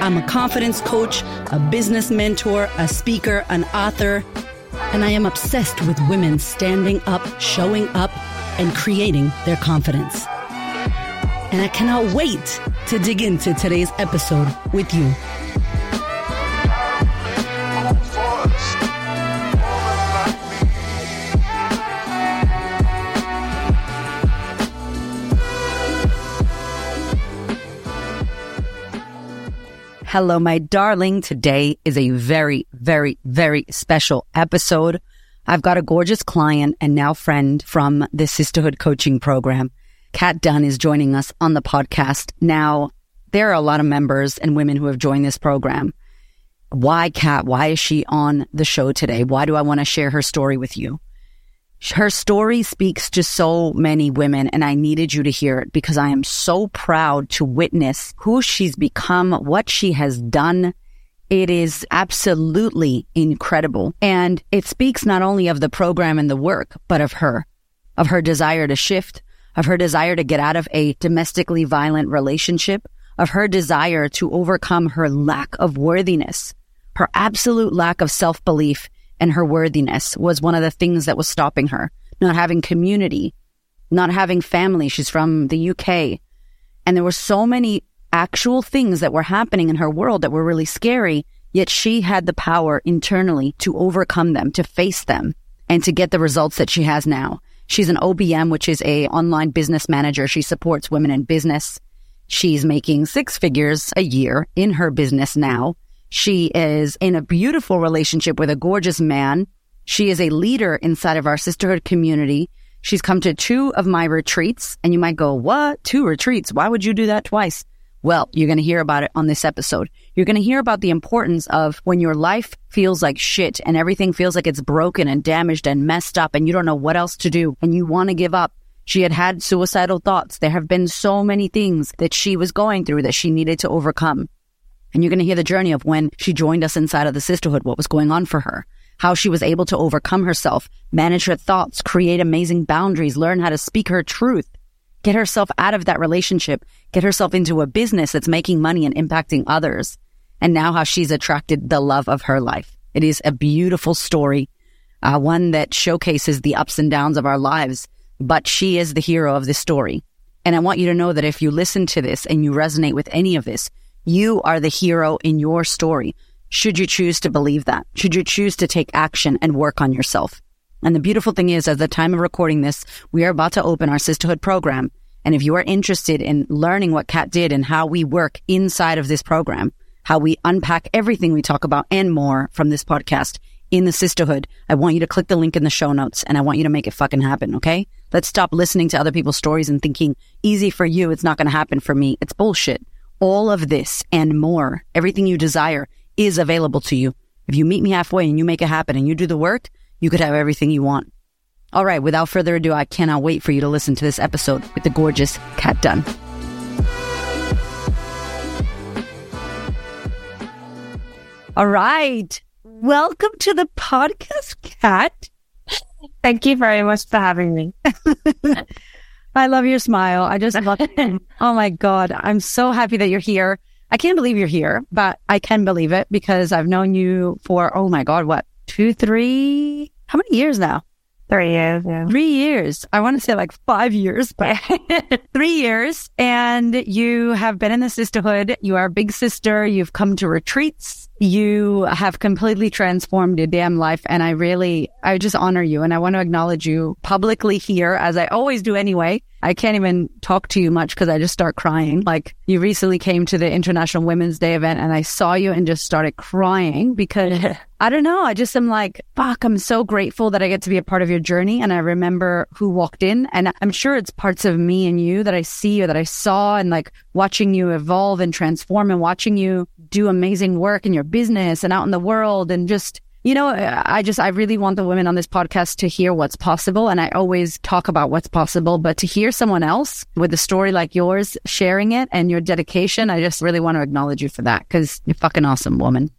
I'm a confidence coach, a business mentor, a speaker, an author, and I am obsessed with women standing up, showing up, and creating their confidence. And I cannot wait to dig into today's episode with you. Hello, my darling. Today is a very, very, very special episode. I've got a gorgeous client and now friend from the Sisterhood Coaching Program. Cat Dunn is joining us on the podcast. Now, there are a lot of members and women who have joined this program. Why Cat? Why is she on the show today? Why do I want to share her story with you? Her story speaks to so many women and I needed you to hear it because I am so proud to witness who she's become, what she has done. It is absolutely incredible. And it speaks not only of the program and the work, but of her, of her desire to shift, of her desire to get out of a domestically violent relationship, of her desire to overcome her lack of worthiness, her absolute lack of self belief and her worthiness was one of the things that was stopping her. Not having community, not having family. She's from the UK. And there were so many actual things that were happening in her world that were really scary. Yet she had the power internally to overcome them, to face them and to get the results that she has now. She's an OBM, which is a online business manager. She supports women in business. She's making six figures a year in her business now. She is in a beautiful relationship with a gorgeous man. She is a leader inside of our sisterhood community. She's come to two of my retreats and you might go, what? Two retreats? Why would you do that twice? Well, you're going to hear about it on this episode. You're going to hear about the importance of when your life feels like shit and everything feels like it's broken and damaged and messed up and you don't know what else to do and you want to give up. She had had suicidal thoughts. There have been so many things that she was going through that she needed to overcome. And you're going to hear the journey of when she joined us inside of the sisterhood, what was going on for her, how she was able to overcome herself, manage her thoughts, create amazing boundaries, learn how to speak her truth, get herself out of that relationship, get herself into a business that's making money and impacting others. And now how she's attracted the love of her life. It is a beautiful story, uh, one that showcases the ups and downs of our lives, but she is the hero of this story. And I want you to know that if you listen to this and you resonate with any of this, you are the hero in your story. Should you choose to believe that? Should you choose to take action and work on yourself? And the beautiful thing is, at the time of recording this, we are about to open our sisterhood program. And if you are interested in learning what Cat did and how we work inside of this program, how we unpack everything we talk about and more from this podcast in the sisterhood, I want you to click the link in the show notes and I want you to make it fucking happen. Okay. Let's stop listening to other people's stories and thinking easy for you. It's not going to happen for me. It's bullshit. All of this and more, everything you desire is available to you. If you meet me halfway and you make it happen and you do the work, you could have everything you want. All right, without further ado, I cannot wait for you to listen to this episode with the gorgeous Cat Dunn. All right. Welcome to the podcast, Cat. Thank you very much for having me. I love your smile. I just love it. Oh my God. I'm so happy that you're here. I can't believe you're here, but I can believe it because I've known you for, oh my God, what, two, three, how many years now? Three years, yeah. Three years. I want to say like five years, but three years. And you have been in the sisterhood. You are a big sister. You've come to retreats. You have completely transformed your damn life. And I really, I just honor you and I want to acknowledge you publicly here as I always do anyway. I can't even talk to you much because I just start crying. Like you recently came to the International Women's Day event and I saw you and just started crying because I don't know. I just am like, fuck, I'm so grateful that I get to be a part of your journey. And I remember who walked in and I'm sure it's parts of me and you that I see or that I saw and like watching you evolve and transform and watching you do amazing work in your business and out in the world and just You know, I just, I really want the women on this podcast to hear what's possible. And I always talk about what's possible, but to hear someone else with a story like yours sharing it and your dedication, I just really want to acknowledge you for that because you're fucking awesome woman.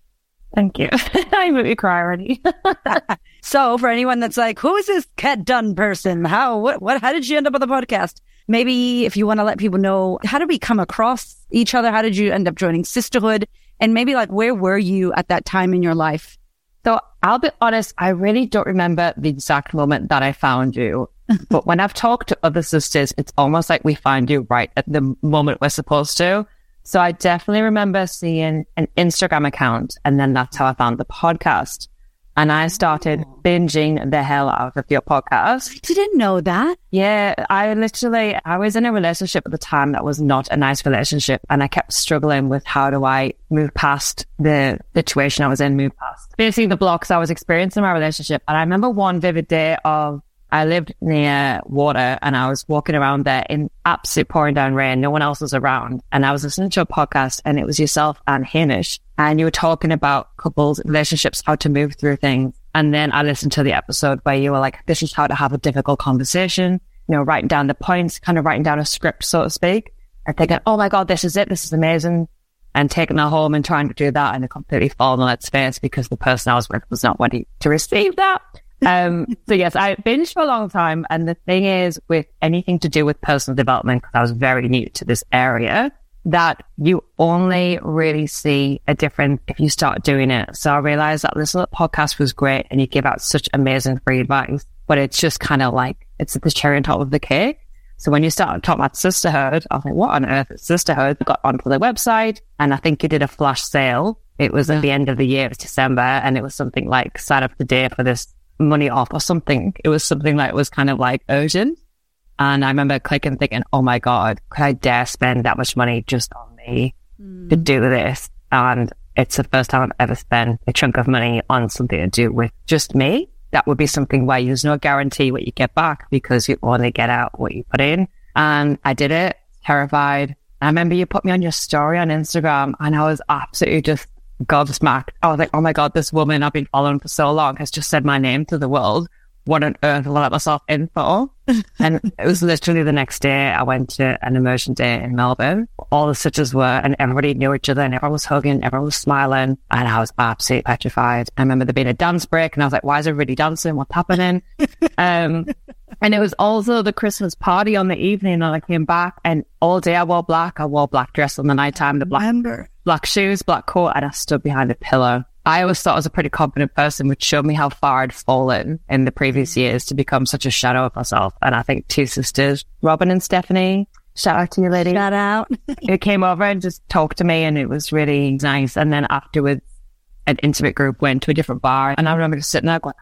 Thank you. I made me cry already. so for anyone that's like, who is this Cat Dunn person? How, what, what, how did she end up on the podcast? Maybe if you want to let people know, how did we come across each other? How did you end up joining sisterhood? And maybe like, where were you at that time in your life? So I'll be honest, I really don't remember the exact moment that I found you. but when I've talked to other sisters, it's almost like we find you right at the moment we're supposed to. So I definitely remember seeing an Instagram account and then that's how I found the podcast. And I started oh. binging the hell out of your podcast. Didn't know that. Yeah. I literally, I was in a relationship at the time that was not a nice relationship. And I kept struggling with how do I move past the situation I was in, move past basically the blocks I was experiencing in my relationship. And I remember one vivid day of I lived near water and I was walking around there in absolute pouring down rain. No one else was around. And I was listening to a podcast and it was yourself and Hamish. And you were talking about couples, relationships, how to move through things. And then I listened to the episode where you were like, this is how to have a difficult conversation, you know, writing down the points, kind of writing down a script, so to speak, and thinking, oh my God, this is it. This is amazing. And taking that home and trying to do that and it completely falling on its face because the person I was with was not ready to receive that. Um, so yes, I binged for a long time. And the thing is with anything to do with personal development, because I was very new to this area, that you only really see a difference if you start doing it. So I realized that this little podcast was great and you give out such amazing free advice, but it's just kind of like, it's the cherry on top of the cake. So when you start talking about sisterhood, I was like, what on earth is sisterhood? I got onto the website and I think you did a flash sale. It was at the end of the year, it was December, and it was something like sign up today for this money off or something. It was something that was kind of like urgent. And I remember clicking thinking, oh my God, could I dare spend that much money just on me mm. to do this? And it's the first time I've ever spent a chunk of money on something to do with just me. That would be something where there's no guarantee what you get back because you only get out what you put in. And I did it terrified. I remember you put me on your story on Instagram and I was absolutely just gobsmacked. I oh, was like, oh my God, this woman I've been following for so long has just said my name to the world. What on earth will I let myself in for? and it was literally the next day I went to an immersion day in Melbourne. All the sisters were and everybody knew each other and everyone was hugging, everyone was smiling and I was absolutely petrified. I remember there being a dance break and I was like, why is everybody dancing? What's happening? um, and it was also the Christmas party on the evening and I came back and all day I wore black. I wore black dress on the nighttime, the black, black shoes, black coat, and I stood behind a pillar. I always thought I was a pretty confident person, which showed me how far I'd fallen in the previous mm-hmm. years to become such a shadow of myself. And I think two sisters, Robin and Stephanie, shout out to you lady. Shout out. it came over and just talked to me and it was really nice. And then afterwards, an intimate group went to a different bar and I remember just sitting there going,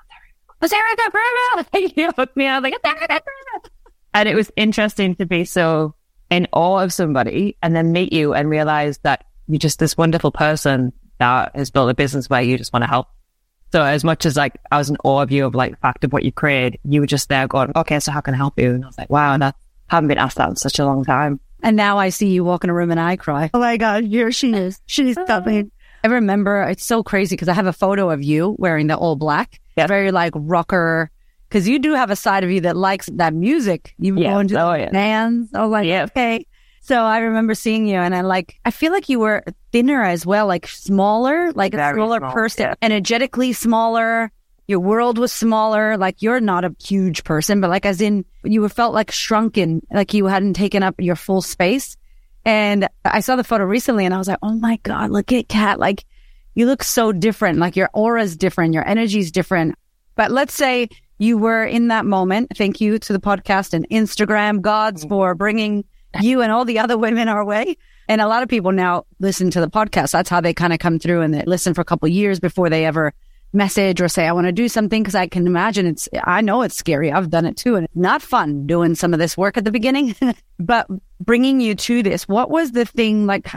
was Erica Bruno? you hooked me up like, and it was interesting to be so in awe of somebody and then meet you and realize that you're just this wonderful person that has built a business where you just want to help. So as much as like I was in awe of you of like the fact of what you created, you were just there going, okay, so how can I help you? And I was like, wow, and I haven't been asked that in such a long time. And now I see you walk in a room and I cry. Oh my God, here she is. She's oh. coming. I remember it's so crazy because I have a photo of you wearing the all black, yep. very like rocker. Because you do have a side of you that likes that music. You yes. go into oh, yeah. bands. I was like, yep. okay. So I remember seeing you and I like, I feel like you were thinner as well, like smaller, like Very a smaller small, person, yeah. energetically smaller. Your world was smaller. Like you're not a huge person, but like as in you felt like shrunken, like you hadn't taken up your full space. And I saw the photo recently and I was like, Oh my God, look at Cat. Like you look so different. Like your aura is different. Your energy is different. But let's say you were in that moment. Thank you to the podcast and Instagram gods mm. for bringing you and all the other women our way. And a lot of people now listen to the podcast. That's how they kind of come through and they listen for a couple years before they ever message or say, I want to do something. Cause I can imagine it's, I know it's scary. I've done it too. And it's not fun doing some of this work at the beginning, but bringing you to this, what was the thing like,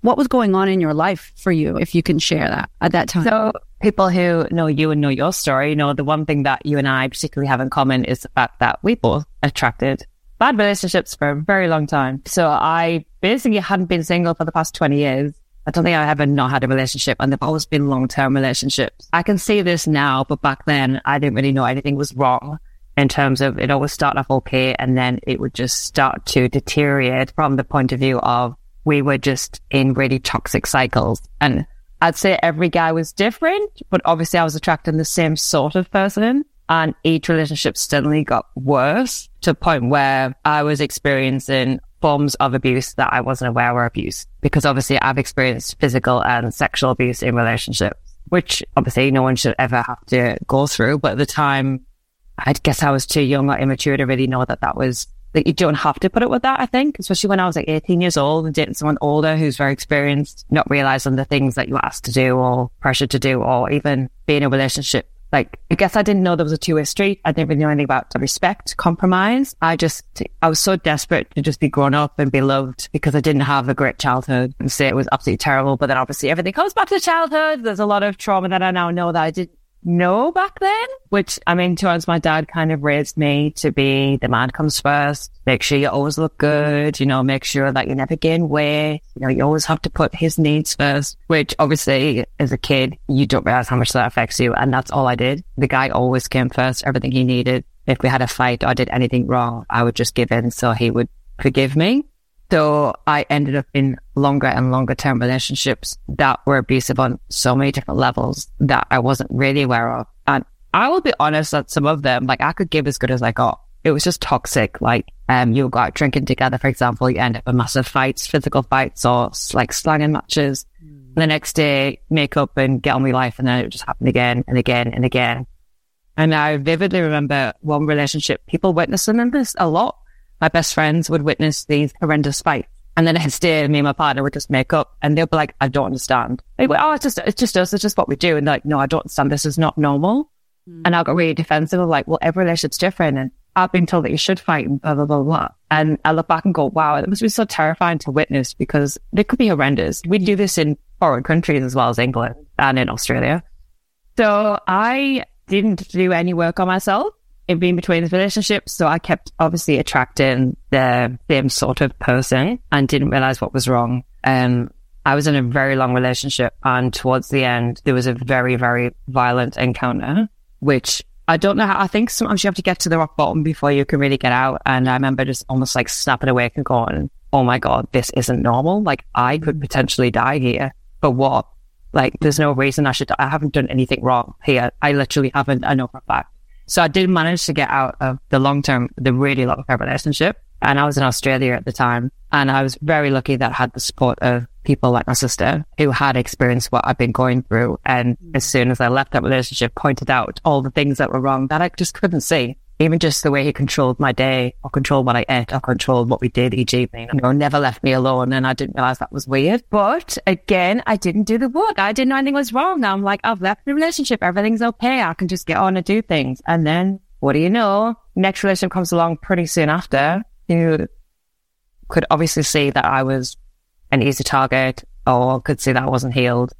what was going on in your life for you? If you can share that at that time. So people who know you and know your story, know the one thing that you and I particularly have in common is the fact that we both attracted bad relationships for a very long time. So I basically hadn't been single for the past 20 years. I don't think I ever not had a relationship and they've always been long term relationships. I can see this now, but back then I didn't really know anything was wrong in terms of it always started off okay and then it would just start to deteriorate from the point of view of we were just in really toxic cycles. And I'd say every guy was different, but obviously I was attracting the same sort of person and each relationship suddenly got worse to a point where I was experiencing forms of abuse that I wasn't aware were abuse because obviously I've experienced physical and sexual abuse in relationships, which obviously no one should ever have to go through. But at the time, I guess I was too young or immature to really know that that was that you don't have to put it with that. I think, especially when I was like 18 years old and dating someone older who's very experienced, not realizing the things that you're asked to do or pressured to do, or even be in a relationship like, I guess I didn't know there was a two way street. I didn't really know anything about respect, compromise. I just, I was so desperate to just be grown up and be loved because I didn't have a great childhood and say it was absolutely terrible. But then obviously everything comes back to childhood. There's a lot of trauma that I now know that I didn't know back then, which I mean, to my dad kind of raised me to be the man comes first. Make sure you always look good, you know, make sure that you never gain weight. You know, you always have to put his needs first, which obviously as a kid, you don't realize how much that affects you. And that's all I did. The guy always came first, everything he needed. If we had a fight or did anything wrong, I would just give in so he would forgive me. So I ended up in longer and longer term relationships that were abusive on so many different levels that I wasn't really aware of. And I will be honest that some of them, like I could give as good as I got. It was just toxic. Like, um, you go out drinking together, for example, you end up in massive fights, physical fights or like slanging matches. Mm. The next day, make up and get on with life. And then it would just happen again and again and again. And I vividly remember one relationship, people witnessing this a lot my best friends would witness these horrendous fights. And then next day, me and my partner would just make up and they'll be like, I don't understand. Go, oh, it's just, it's just us. It's just what we do. And they're like, no, I don't understand. This is not normal. Mm. And I got really defensive of like, well, every relationship's different. And I've been told that you should fight and blah, blah, blah, blah. And I look back and go, wow, it must be so terrifying to witness because they could be horrendous. We do this in foreign countries as well as England and in Australia. So I didn't do any work on myself in being between the relationships. So I kept obviously attracting the same sort of person and didn't realize what was wrong. Um, I was in a very long relationship and towards the end, there was a very, very violent encounter, which I don't know how, I think sometimes you have to get to the rock bottom before you can really get out. And I remember just almost like snapping awake and going, Oh my God, this isn't normal. Like I could potentially die here. But what? Like there's no reason I should, I haven't done anything wrong here. I literally haven't, I know for a fact. So I did manage to get out of the long term, the really long term relationship. And I was in Australia at the time. And I was very lucky that I had the support of people like my sister who had experienced what I've been going through. And as soon as I left that relationship, pointed out all the things that were wrong that I just couldn't see even just the way he controlled my day or controlled what I ate or controlled what we did each evening, you know, never left me alone. And I didn't realize that was weird. But again, I didn't do the work. I didn't know anything was wrong. Now I'm like, I've left the relationship. Everything's okay. I can just get on and do things. And then what do you know? Next relationship comes along pretty soon after. You could obviously see that I was an easy target or could see that I wasn't healed.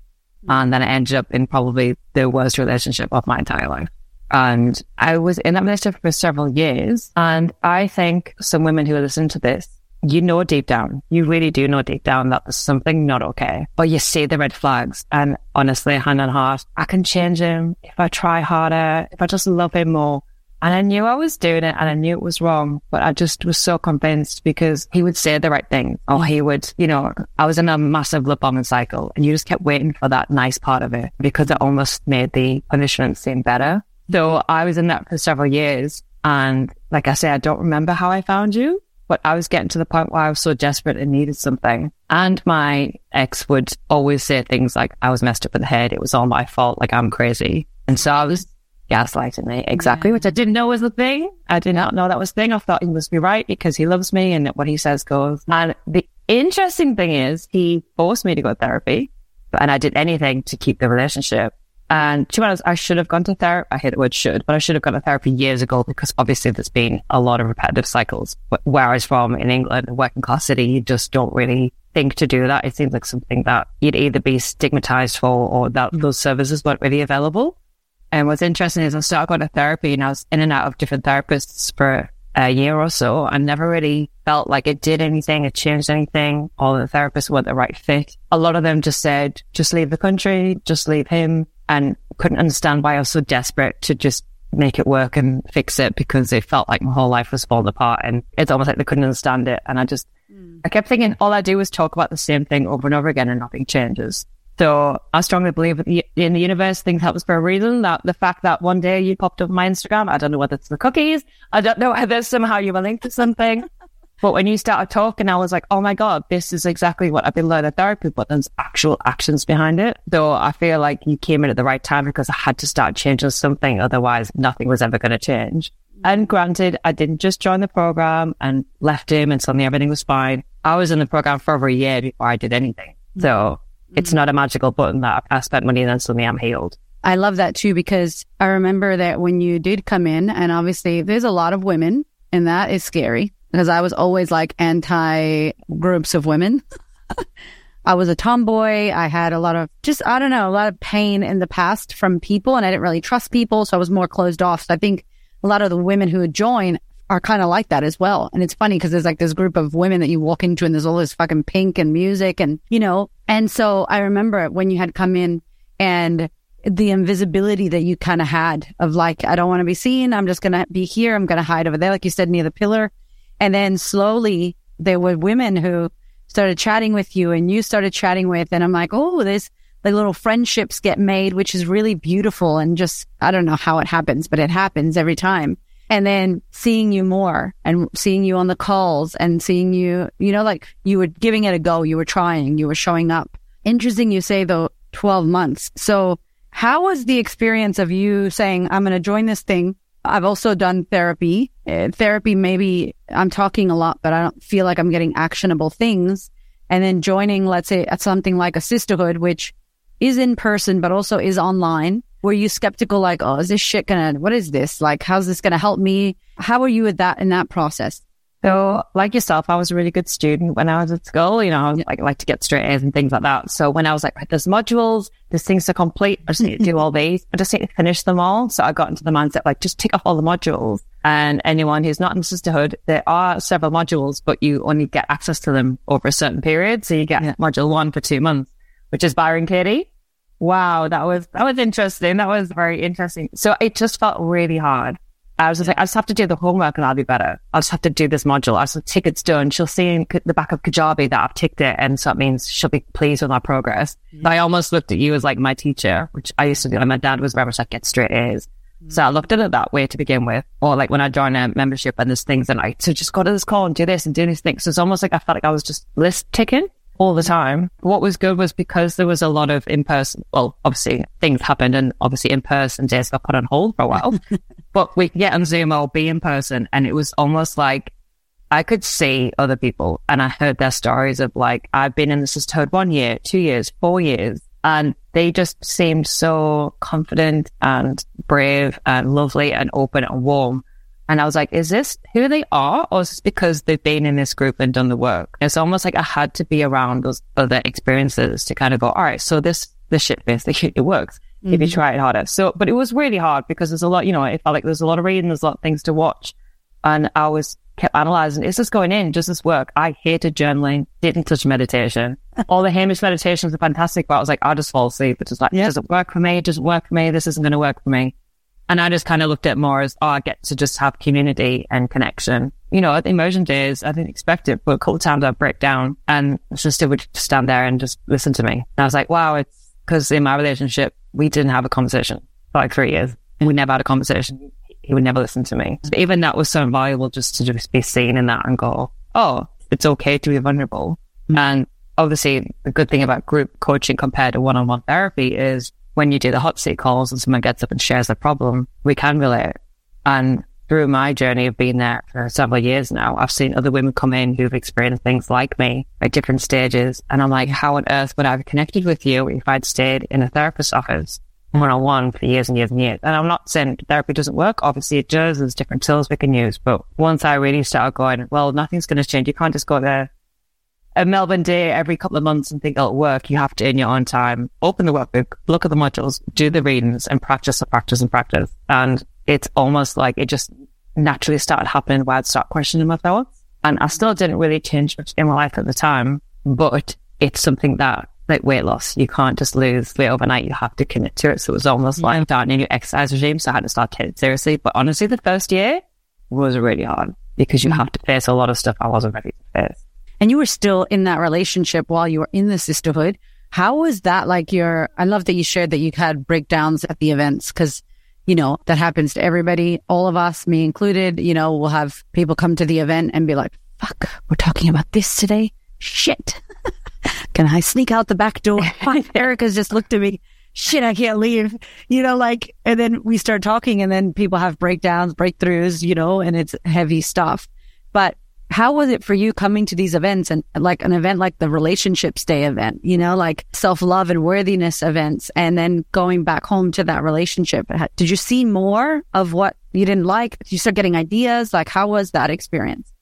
Mm. And then I ended up in probably the worst relationship of my entire life. And I was in that relationship for several years. And I think some women who listen to this, you know deep down, you really do know deep down that there's something not okay. But you see the red flags. And honestly, hand on heart, I can change him if I try harder, if I just love him more. And I knew I was doing it and I knew it was wrong, but I just was so convinced because he would say the right thing or he would, you know, I was in a massive love bombing cycle and you just kept waiting for that nice part of it because it almost made the punishment seem better. So I was in that for several years. And like I say, I don't remember how I found you, but I was getting to the point where I was so desperate and needed something. And my ex would always say things like, I was messed up in the head. It was all my fault. Like I'm crazy. And so I was gaslighting me exactly, yeah. which I didn't know was the thing. I did not know that was the thing. I thought he must be right because he loves me and what he says goes. And the interesting thing is he forced me to go to therapy and I did anything to keep the relationship. And to be honest, I should have gone to therapy. I hate the word should, but I should have gone to therapy years ago because obviously there's been a lot of repetitive cycles. Where I was from in England, a working class city, you just don't really think to do that. It seems like something that you'd either be stigmatized for or that mm. those services weren't really available. And what's interesting is I started going to therapy and I was in and out of different therapists for a year or so I never really felt like it did anything, it changed anything. All the therapists weren't the right fit. A lot of them just said, just leave the country, just leave him and couldn't understand why I was so desperate to just make it work and fix it because it felt like my whole life was falling apart and it's almost like they couldn't understand it. And I just, mm. I kept thinking all I do is talk about the same thing over and over again and nothing changes. So I strongly believe in the universe, things happen for a reason. That the fact that one day you popped up on my Instagram, I don't know whether it's the cookies. I don't know whether somehow you were linked to something. But when you started talking, I was like, oh my God, this is exactly what I've been learning therapy, but there's actual actions behind it. So I feel like you came in at the right time because I had to start changing something. Otherwise, nothing was ever going to change. And granted, I didn't just join the program and left him and suddenly everything was fine. I was in the program for over a year before I did anything. So it's mm-hmm. not a magical button that I spent money and then suddenly I'm healed. I love that too because I remember that when you did come in, and obviously there's a lot of women, and that is scary because I was always like anti groups of women. I was a tomboy. I had a lot of just, I don't know, a lot of pain in the past from people, and I didn't really trust people. So I was more closed off. So I think a lot of the women who would join are kind of like that as well. And it's funny because there's like this group of women that you walk into and there's all this fucking pink and music and, you know, and so I remember when you had come in and the invisibility that you kind of had of like, I don't want to be seen. I'm just going to be here. I'm going to hide over there. Like you said, near the pillar. And then slowly there were women who started chatting with you and you started chatting with, and I'm like, oh, there's like little friendships get made, which is really beautiful. And just, I don't know how it happens, but it happens every time and then seeing you more and seeing you on the calls and seeing you, you know, like you were giving it a go. You were trying, you were showing up. Interesting. You say though, 12 months. So how was the experience of you saying, I'm going to join this thing? I've also done therapy. Uh, therapy, maybe I'm talking a lot, but I don't feel like I'm getting actionable things. And then joining, let's say, at something like a sisterhood, which is in person, but also is online were you skeptical like oh is this shit gonna what is this like how's this gonna help me how were you with that in that process so like yourself i was a really good student when i was at school you know i was like like to get straight a's and things like that so when i was like right, there's modules there's things to complete i just need to do all these i just need to finish them all so i got into the mindset like just tick off all the modules and anyone who's not in sisterhood, there are several modules, but you only get access to them over a certain period. So you get yeah. module one for two months, which is Byron Katie. Wow, that was that was interesting. That was very interesting. So it just felt really hard. I was just like, I just have to do the homework and I'll be better. I'll just have to do this module. I just tick it's done. She'll see in the back of Kajabi that I've ticked it, and so it means she'll be pleased with my progress. Mm-hmm. I almost looked at you as like my teacher, which I used to do. Like my dad was very much like get straight A's. Mm-hmm. So I looked at it that way to begin with. Or like when I joined a membership and there's things and I so just go to this call and do this and do these things. So it's almost like I felt like I was just list ticking all the time. What was good was because there was a lot of in person, well, obviously things happened and obviously in person days got put on hold for a while, but we get on Zoom or be in person. And it was almost like I could see other people and I heard their stories of like, I've been in this sisterhood one year, two years, four years. And they just seemed so confident and brave and lovely and open and warm. And I was like, is this who they are? Or is this because they've been in this group and done the work? It's almost like I had to be around those other experiences to kind of go, all right, so this, this shit basically, it works mm-hmm. if you mm-hmm. try it harder. So, but it was really hard because there's a lot, you know, it felt like there's a lot of reading, there's a lot of things to watch. And I was kept analyzing, is this going in? Does this work? I hated journaling, didn't touch meditation. All the Hamish meditations are fantastic, but I was like, I'll just fall asleep. It's just like, yeah. does it work for me? It doesn't work for me. This isn't going to work for me. And I just kind of looked at more as, oh, I get to just have community and connection. You know, at the immersion days, I didn't expect it, but a couple of times I'd break down and just would just stand there and just listen to me. And I was like, wow, it's because in my relationship, we didn't have a conversation for like three years. We never had a conversation. He would never listen to me. But even that was so valuable just to just be seen in that and go, oh, it's okay to be vulnerable. Mm. And obviously the good thing about group coaching compared to one-on-one therapy is when you do the hot seat calls and someone gets up and shares their problem, we can relate. And through my journey of being there for several years now, I've seen other women come in who've experienced things like me at different stages. And I'm like, how on earth would I have connected with you if I'd stayed in a therapist's office one on one for years and years and years? And I'm not saying therapy doesn't work. Obviously it does. There's different tools we can use. But once I really started going, well, nothing's going to change. You can't just go there a Melbourne day every couple of months and think oh, it'll work. You have to, in your own time, open the workbook, look at the modules, do the readings and practice and practice and practice. And it's almost like it just naturally started happening where I'd start questioning my thoughts. And I still didn't really change much in my life at the time, but it's something that like weight loss, you can't just lose weight overnight. You have to commit to it. So it was almost yeah. like starting a new exercise regime. So I had to start taking it seriously. But honestly, the first year was really hard because you mm-hmm. have to face a lot of stuff I wasn't ready to face. And you were still in that relationship while you were in the sisterhood. How was that like your, I love that you shared that you had breakdowns at the events because, you know, that happens to everybody, all of us, me included, you know, we'll have people come to the event and be like, fuck, we're talking about this today. Shit. Can I sneak out the back door? Erika's just looked at me. Shit, I can't leave. You know, like, and then we start talking and then people have breakdowns, breakthroughs, you know, and it's heavy stuff. But how was it for you coming to these events and like an event like the relationships day event, you know, like self love and worthiness events, and then going back home to that relationship? Did you see more of what you didn't like? Did you start getting ideas? Like, how was that experience?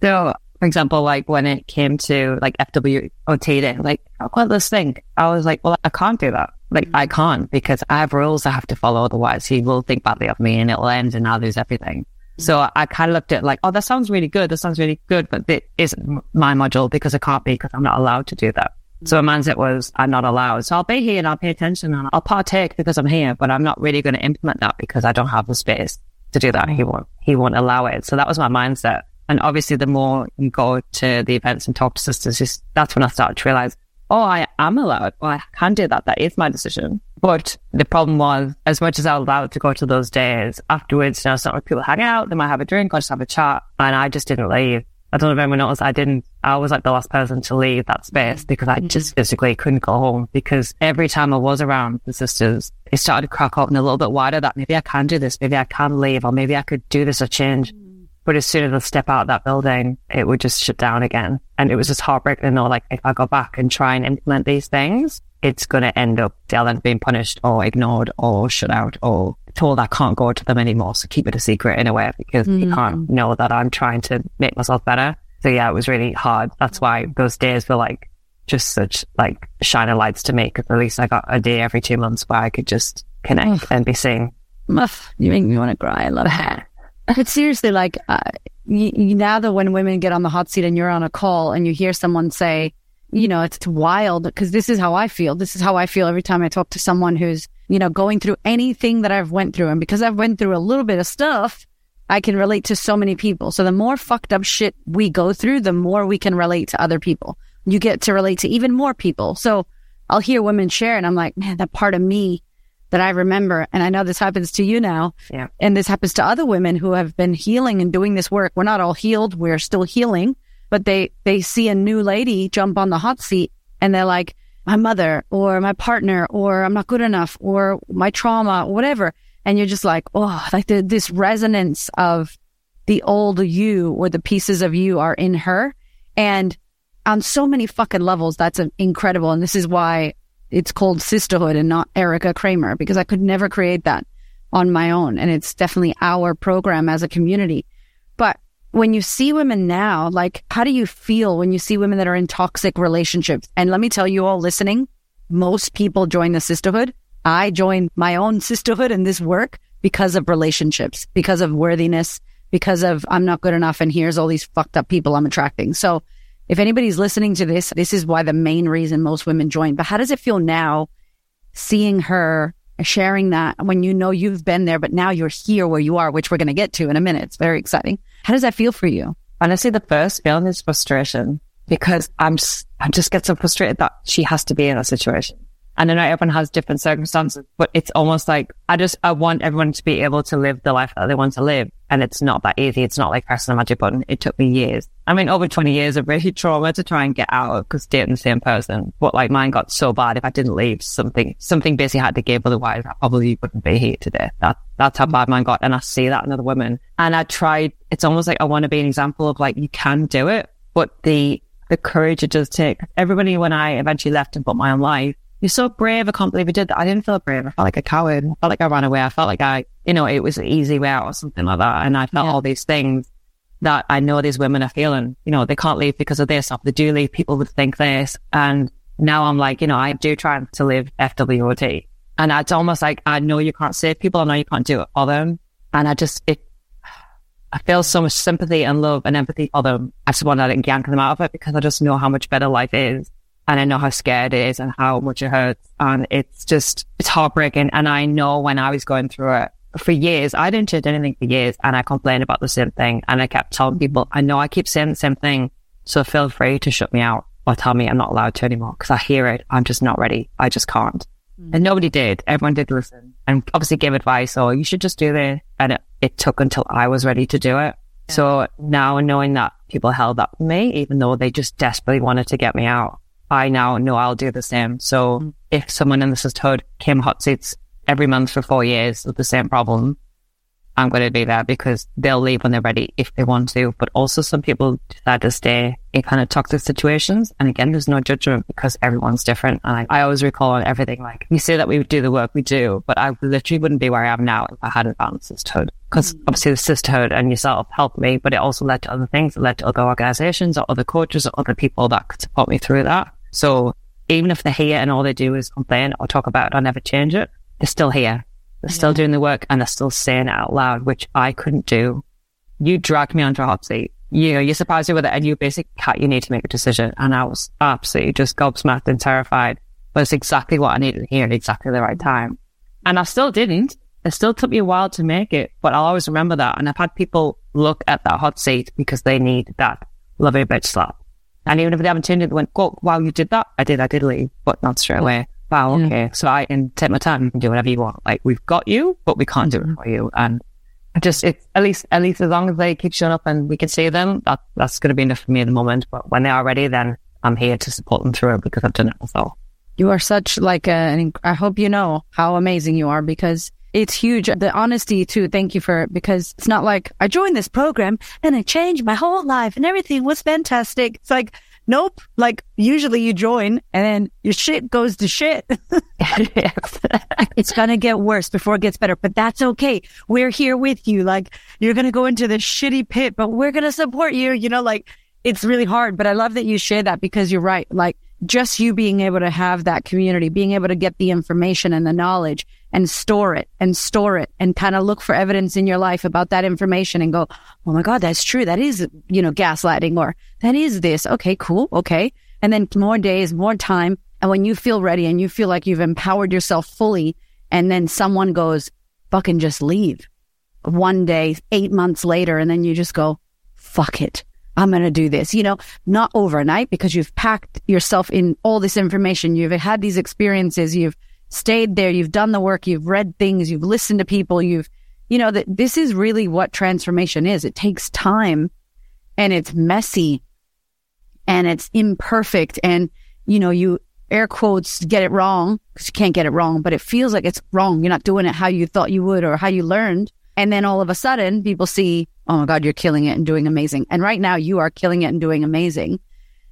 So, for example, like when it came to like FWOT day, like, what this thing? I was like, well, I can't do that. Like, I mm-hmm. can't because I have rules I have to follow. Otherwise, he will think badly of me and it'll end and I'll lose everything. So I kind of looked at like, oh, that sounds really good. That sounds really good, but it isn't my module because it can't be because I'm not allowed to do that. So my mindset was, I'm not allowed. So I'll be here and I'll pay attention and I'll partake because I'm here, but I'm not really going to implement that because I don't have the space to do that. He mm. won't, he won't allow it. So that was my mindset. And obviously the more you go to the events and talk to sisters, just that's when I started to realize, oh, I am allowed. Well, I can do that. That is my decision. But the problem was, as much as I was allowed to go to those days afterwards, you know, some people hang out, they might have a drink or just have a chat. And I just didn't leave. I don't know if anyone noticed. I didn't, I was like the last person to leave that space because I just mm-hmm. physically couldn't go home because every time I was around the sisters, it started to crack open a little bit wider that maybe I can do this, maybe I can leave or maybe I could do this or change. But as soon as I step out of that building, it would just shut down again. And it was just heartbreaking to know, like, if I go back and try and implement these things, it's going to end up they'll being punished or ignored or shut out or told I can't go to them anymore. So keep it a secret in a way because mm. you can't know that I'm trying to make myself better. So yeah, it was really hard. That's why those days were like just such like shining lights to me because at least I got a day every two months where I could just connect and be seen. You make me want to cry. I love it. But seriously, like uh, now that when women get on the hot seat and you're on a call and you hear someone say, you know, it's wild because this is how I feel. This is how I feel every time I talk to someone who's, you know, going through anything that I've went through. And because I've went through a little bit of stuff, I can relate to so many people. So the more fucked up shit we go through, the more we can relate to other people. You get to relate to even more people. So I'll hear women share and I'm like, man, that part of me that I remember. And I know this happens to you now. Yeah. And this happens to other women who have been healing and doing this work. We're not all healed. We're still healing, but they, they see a new lady jump on the hot seat and they're like, my mother or my partner or I'm not good enough or my trauma, whatever. And you're just like, oh, like the, this resonance of the old you or the pieces of you are in her. And on so many fucking levels, that's incredible. And this is why it's called sisterhood and not Erika Cramer because I could never create that on my own. And it's definitely our program as a community. But when you see women now, like, how do you feel when you see women that are in toxic relationships? And let me tell you all listening, most people join the sisterhood. I joined my own sisterhood in this work because of relationships, because of worthiness, because of I'm not good enough. And here's all these fucked up people I'm attracting. So if anybody's listening to this, this is why the main reason most women join. But how does it feel now seeing her sharing that when you know you've been there, but now you're here where you are, which we're going to get to in a minute. It's very exciting. How does that feel for you? Honestly, the first feeling is frustration because I'm just, I just get so frustrated that she has to be in a situation. And I know everyone has different circumstances, but it's almost like I just, I want everyone to be able to live the life that they want to live. And it's not that easy. It's not like pressing a magic button. It took me years. I mean, over 20 years of really trauma to try and get out of because dating the same person. But like mine got so bad. If I didn't leave, something, something basically had to give. Otherwise, I probably wouldn't be here today. That, that's how bad mine got. And I see that in other women. And I tried, it's almost like I want to be an example of like, you can do it, but the, the courage it does take. Everybody, when I eventually left and put my own life, you're so brave. I can't believe you did that. I didn't feel brave. I felt like a coward. I felt like I ran away. I felt like I, you know, it was an easy way out or something like that. And I felt yeah. all these things that I know these women are feeling. You know, they can't leave because of this. Or they do leave, people would think this. And now I'm like, you know, I do try to live FWOT. And it's almost like, I know you can't save people. I know you can't do it for them. And I just, it, I feel so much sympathy and love and empathy for them. I just want to yank them out of it because I just know how much better life is. And I know how scared it is and how much it hurts. And it's just, it's heartbreaking. And I know when I was going through it for years, I didn't change anything for years and I complained about the same thing. And I kept telling people, I know I keep saying the same thing. So feel free to shut me out or tell me I'm not allowed to anymore because I hear it. I'm just not ready. I just can't. Mm. And nobody did. Everyone did listen and obviously give advice or you should just do this. And it, it took until I was ready to do it. Yeah. So now knowing that people held up for me, even though they just desperately wanted to get me out, I now know I'll do the same. So mm. if someone in the sisterhood came hot seats every month for four years with the same problem, I'm going to be there because they'll leave when they're ready if they want to. But also some people decide to stay in kind of toxic situations. And again, there's no judgment because everyone's different. And I, I always recall on everything like we say that we do the work we do, but I literally wouldn't be where I am now if I hadn't found sisterhood. Because obviously the sisterhood and yourself helped me, but it also led to other things. It led to other organizations or other coaches or other people that could support me through that. So even if they're here and all they do is complain or talk about it or never change it, they're still here they're yeah. still doing the work and they're still saying it out loud, which I couldn't do. You dragged me onto a hot seat. You know, you surprised me with it and you basically cut, you need to make a decision. And I was absolutely just gobsmacked and terrified. But it's exactly what I needed to hear at exactly the right mm-hmm. time. And I still didn't. It still took me a while to make it, but I'll always remember that. And I've had people look at that hot seat because they need that lovely bitch slap. And even if they haven't tuned it, they went, oh, wow, you did that? I did, I did leave, but not straight mm-hmm. away wow, okay. Yeah. So I can take my time and do whatever you want. Like we've got you, but we can't do it mm-hmm. for you. And just it's at least at least as long as they keep showing up and we can see them, that that's going to be enough for me at the moment. But when they are ready, then I'm here to support them through it because I've done it myself. You are such like an. I hope you know how amazing you are because it's huge. The honesty too. Thank you for it because it's not like I joined this program and it changed my whole life and everything was fantastic. It's like Nope. Like usually you join and then your shit goes to shit. it's going to get worse before it gets better, but that's okay. We're here with you. Like you're going to go into this shitty pit, but we're going to support you. You know, like it's really hard, but I love that you share that because you're right. Like just you being able to have that community, being able to get the information and the knowledge and store it and store it and kind of look for evidence in your life about that information and go, Oh my God, that's true. That is, you know, gaslighting or that is this. Okay, cool. Okay. And then more days, more time. And when you feel ready and you feel like you've empowered yourself fully and then someone goes, fucking just leave one day, eight months later. And then you just go, fuck it. I'm going to do this, you know, not overnight because you've packed yourself in all this information. You've had these experiences. You've stayed there. You've done the work. You've read things. You've listened to people. You've, you know, that this is really what transformation is. It takes time and it's messy and it's imperfect. And, you know, you air quotes get it wrong because you can't get it wrong, but it feels like it's wrong. You're not doing it how you thought you would or how you learned. And then all of a sudden people see, oh my God, you're killing it and doing amazing. And right now you are killing it and doing amazing.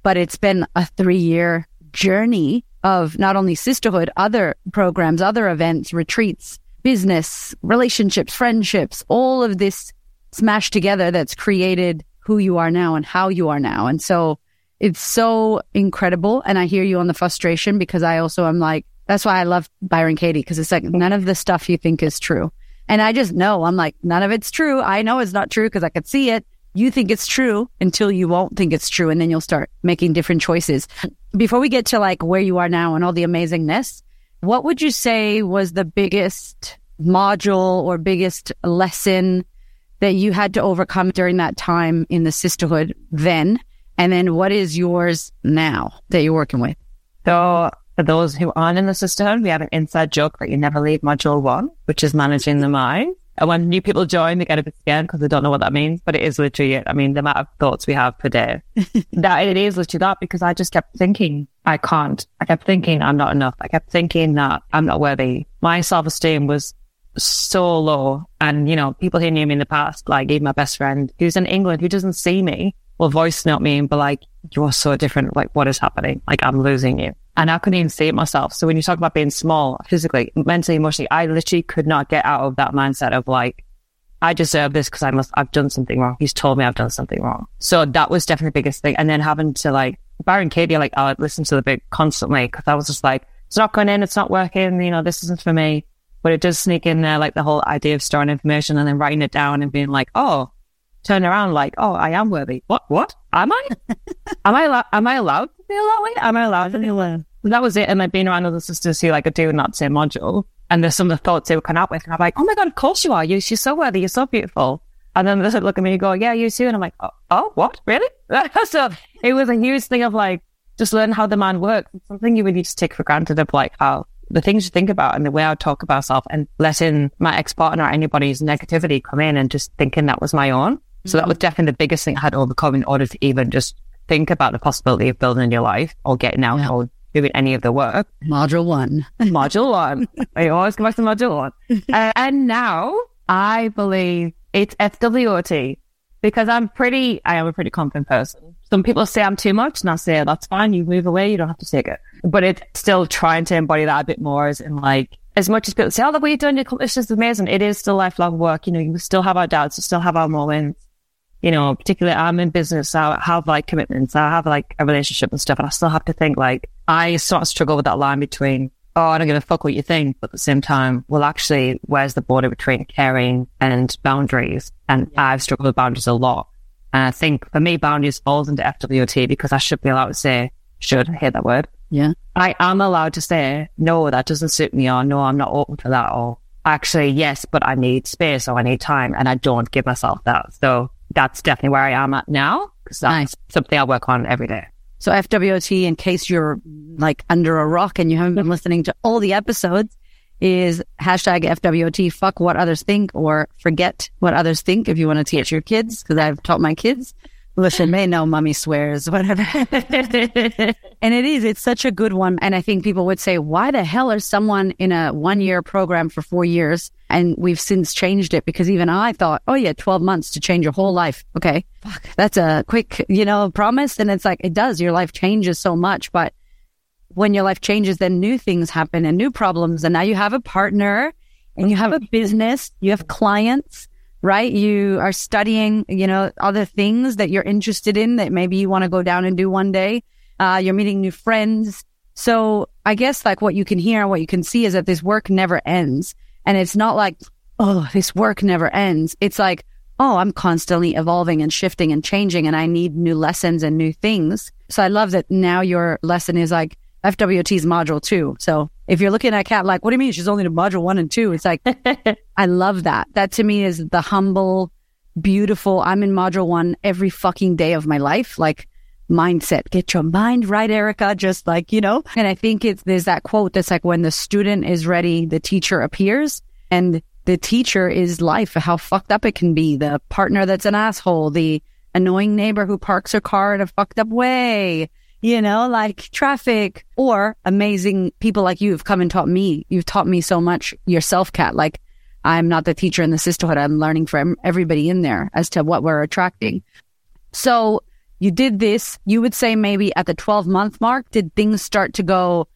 But it's been a three year journey of not only sisterhood, other programs, other events, retreats, business, relationships, friendships, all of this smashed together that's created who you are now and how you are now. And so it's so incredible. And I hear you on the frustration because I also am like, that's why I love Byron Katie because it's like none of the stuff you think is true. And I just know I'm like, none of it's true. I know it's not true because I could see it. You think it's true until you won't think it's true. And then you'll start making different choices. Before we get to like where you are now and all the amazingness, what would you say was the biggest module or biggest lesson that you had to overcome during that time in the sisterhood then? And then what is yours now that you're working with? So for those who aren't in the sisterhood, we have an inside joke that you never leave module one, which is managing the mind. And when new people join, they get a bit scared because they don't know what that means. But it is literally it. I mean, the amount of thoughts we have per day. that it is literally that because I just kept thinking I can't. I kept thinking I'm not enough. I kept thinking that I'm not worthy. My self esteem was so low. And, you know, people who knew me in the past, like even my best friend who's in England, who doesn't see me, will voice note me and be like, you're so different. Like, what is happening? Like, I'm losing you. And I couldn't even see it myself. So when you talk about being small, physically, mentally, emotionally, I literally could not get out of that mindset of like, I deserve this because I must, I've done something wrong. He's told me I've done something wrong. So that was definitely the biggest thing. And then having to like, Byron Katie, like, I would listen to the bit constantly because I was just like, it's not going in. It's not working. You know, this isn't for me. But it does sneak in there, like the whole idea of storing information and then writing it down and being like, oh, turn around like, oh, I am worthy. What? What? Am I? am I? Allo- am I allowed to feel that way? Am I allowed to feel that? that was it. And I've been around other sisters who like are doing that same module, and there's some of the thoughts they were coming up with, and I'm like, oh my god, of course you are. You, you're so worthy. You're so beautiful. And then they look at me and go, yeah, you too. And I'm like, oh, oh what? Really? so it was a huge thing of like just learn how the mind works. It's something you really just take for granted of like how the things you think about and the way I talk about myself and letting my ex partner or anybody's negativity come in and just thinking that was my own. So that was definitely the biggest thing I had to overcome in order to even just think about the possibility of building your life or getting out yeah. or doing any of the work. Module one. module one. I always come back to module one. Uh, and now I believe it's FWOT because I'm pretty, I am a pretty confident person. Some people say I'm too much and I say, that's fine. You move away. You don't have to take it. But it's still trying to embody that a bit more as in like, as much as people say, oh, the way you've done your accomplished is amazing. It is still lifelong work. You know, you still have our doubts. You still have our moments. You know, particularly I'm in business. I have like commitments. I have like a relationship and stuff. And I still have to think like, I sort of struggle with that line between oh, I don't give a fuck what you think. But at the same time, well, actually, where's the border between caring and boundaries? And yeah. I've struggled with boundaries a lot. And I think for me, boundaries falls into FWT because I should be allowed to say, should, I hate that word. Yeah. I am allowed to say, no, that doesn't suit me, or no, I'm not open for that, or actually, yes, but I need space or I need time, and I don't give myself that. So that's definitely where I am at now because that's nice. something I work on every day. So FWT, in case you're like under a rock and you haven't been listening to all the episodes, is hashtag FWT, fuck what others think or forget what others think if you want to teach your kids. Cause I've taught my kids Listen, may know mommy swears, whatever. and it is, it's such a good one. And I think people would say, why the hell is someone in a one year program for four years? And we've since changed it because even I thought, oh yeah, 12 months to change your whole life. Okay. Fuck, that's a quick, you know, promise. And it's like, it does. Your life changes so much, but when your life changes, then new things happen and new problems. And now you have a partner and you have a business, you have clients right? You are studying, you know, other things that you're interested in that maybe you want to go down and do one day. Uh, you're meeting new friends. So I guess like what you can hear and what you can see is that this work never ends. And it's not like, oh, this work never ends. It's like, oh, I'm constantly evolving and shifting and changing and I need new lessons and new things. So I love that now your lesson is like, FWT's module two. So if you're looking at Cat like, what do you mean she's only to module one and two? It's like, I love that. That to me is the humble, beautiful. I'm in module one every fucking day of my life. Like mindset, get your mind right, Erika. Just like, you know, and I think it's, there's that quote that's like when the student is ready, the teacher appears and the teacher is life, how fucked up it can be. The partner that's an asshole, the annoying neighbor who parks her car in a fucked up way you know, like traffic or amazing people like you have come and taught me. You've taught me so much yourself, Cat. Like I'm not the teacher in the sisterhood. I'm learning from everybody in there as to what we're attracting. So you did this. You would say maybe at the 12 month mark, did things start to go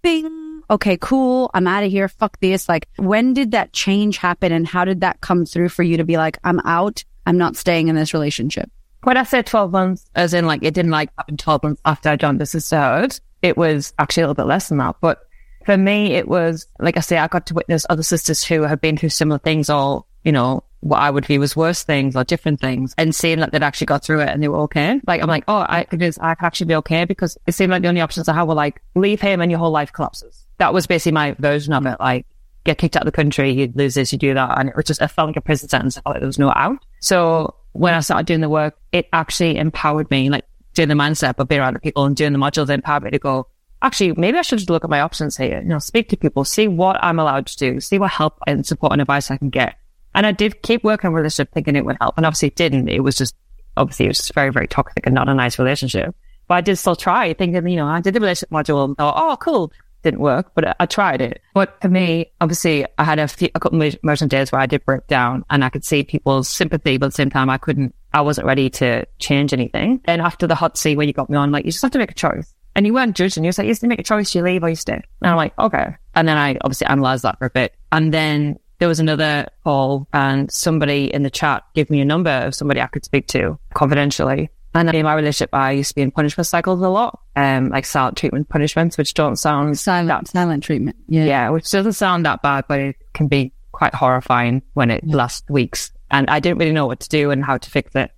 bing? Okay, cool. I'm out of here. Fuck this. Like when did that change happen and how did that come through for you to be like, I'm out. I'm not staying in this relationship? When I said 12 months, as in like it didn't like happen 12 months after I joined the sisterhood, it was actually a little bit less than that. But for me, it was, like I say, I got to witness other sisters who have been through similar things or, you know, what I would view as worse things or different things and seeing that they'd actually got through it and they were okay. Like, I'm like, oh, I could just, I could actually be okay because it seemed like the only options I had were like, leave him and your whole life collapses. That was basically my version of it. Like, get kicked out of the country, you lose this, you do that. And it was just, I felt like a prison sentence. Like there was no out. So when I started doing the work, it actually empowered me, like doing the mindset of being around the people and doing the modules empowered me to go, actually, maybe I should just look at my options here, you know, speak to people, see what I'm allowed to do, see what help and support and advice I can get. And I did keep working on relationship thinking it would help. And obviously it didn't. It was just, obviously it was very, very toxic and not a nice relationship. But I did still try thinking, you know, I did the relationship module and thought, oh, cool didn't work, but I tried it. But for me, obviously, I had a, few, a couple of emotional days where I did break down and I could see people's sympathy, but at the same time, I couldn't, I wasn't ready to change anything. And after the hot seat where you got me on, like, you just have to make a choice. And you weren't judging. You was like, you have to make a choice. You leave or you stay. And I'm like, okay. And then I obviously analyzed that for a bit. And then there was another call and somebody in the chat gave me a number of somebody I could speak to confidentially. And in my relationship, I used to be in punishment cycles a lot, um, like silent treatment punishments, which don't sound silent, that, silent treatment. Yeah. Yeah. Which doesn't sound that bad, but it can be quite horrifying when it lasts weeks. And I didn't really know what to do and how to fix it.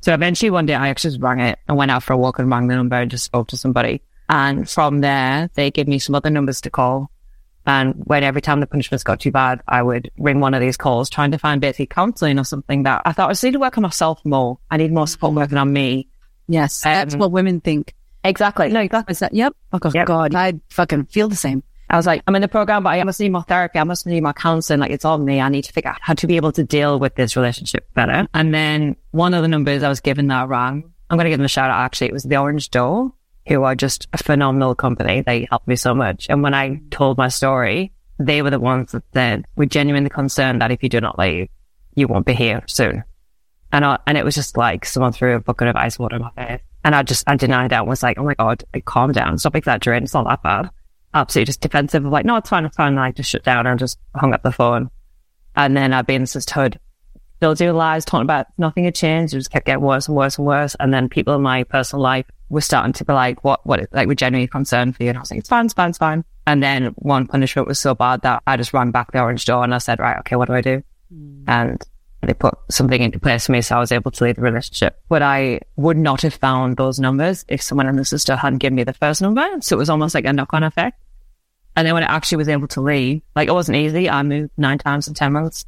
So eventually one day I actually just rang it and went out for a walk and rang the number and just spoke to somebody. And from there, they gave me some other numbers to call. And when every time the punishments got too bad, I would ring one of these calls trying to find basically counseling or something that I thought I just need to work on myself more. I need more support working on me. Yes. That's Um, what women think. Exactly. No, exactly. Is that, yep. Oh, Yep. God. I fucking feel the same. I was like, I'm in the program, but I must need more therapy. I must need more counseling. Like it's all me. I need to figure out how to be able to deal with this relationship better. And then one of the numbers I was given that rang, I'm going to give them a shout out. Actually, it was the Orange Door, who are just a phenomenal company. They helped me so much. And when I told my story, they were the ones that we're genuinely concerned that if you do not leave, you won't be here soon. And I, and it was just like someone threw a bucket of ice water in my face. And I just, I denied that and was like, oh my God, calm down. Stop exaggerating. It's not that bad. Absolutely just defensive of like, no, it's fine. It's fine. And I just shut down and just hung up the phone. And then I've been sisterhood, still doing lies, talking about nothing had changed. It just kept getting worse and worse and worse. And then people in my personal life were starting to be like, what, what, like, we're genuinely concerned for you. And I was like, it's fine, it's fine, it's fine. And then one punishment was so bad that I just ran back the orange door and I said, right, okay, what do I do? Mm. And they put something into place for me. So I was able to leave the relationship. But I would not have found those numbers if someone in the sister hadn't given me the first number. So it was almost like a knock on effect. And then when I actually was able to leave, like it wasn't easy. I moved nine times in 10 months.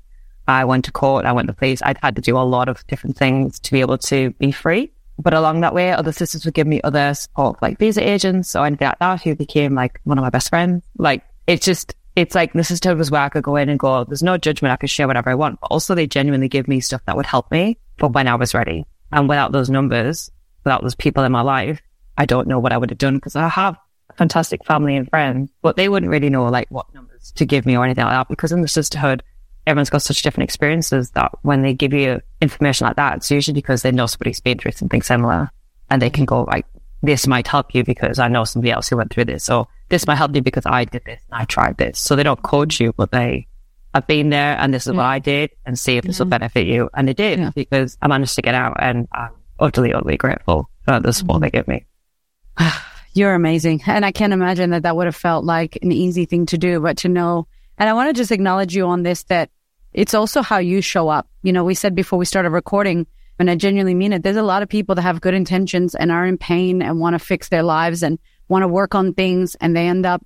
I went to court. I went to police. I'd had to do a lot of different things to be able to be free. But along that way, other sisters would give me other support, like visa agents or anything like that, who became like one of my best friends. Like it's just, it's like the sisterhood was where I could go in and go, there's no judgment. I could share whatever I want. But also they genuinely give me stuff that would help me for when I was ready. And without those numbers, without those people in my life, I don't know what I would have done because I have fantastic family and friends, but they wouldn't really know like what numbers to give me or anything like that because in the sisterhood, everyone's got such different experiences that when they give you information like that, it's usually because they know somebody's been through something similar and they can go like, this might help you because I know somebody else who went through this. Or this might help you because I did this and I tried this. So they don't coach you, but they have been there and this is what mm. I did and see if this will mm. benefit you. And it did Yeah. because I managed to get out and I'm utterly, utterly grateful for the support mm. they give me. You're amazing. And I can't imagine that that would have felt like an easy thing to do, but to know, and I want to just acknowledge you on this, that it's also how you show up. You know, we said before we started recording, and I genuinely mean it. There's a lot of people that have good intentions and are in pain and want to fix their lives and want to work on things and they end up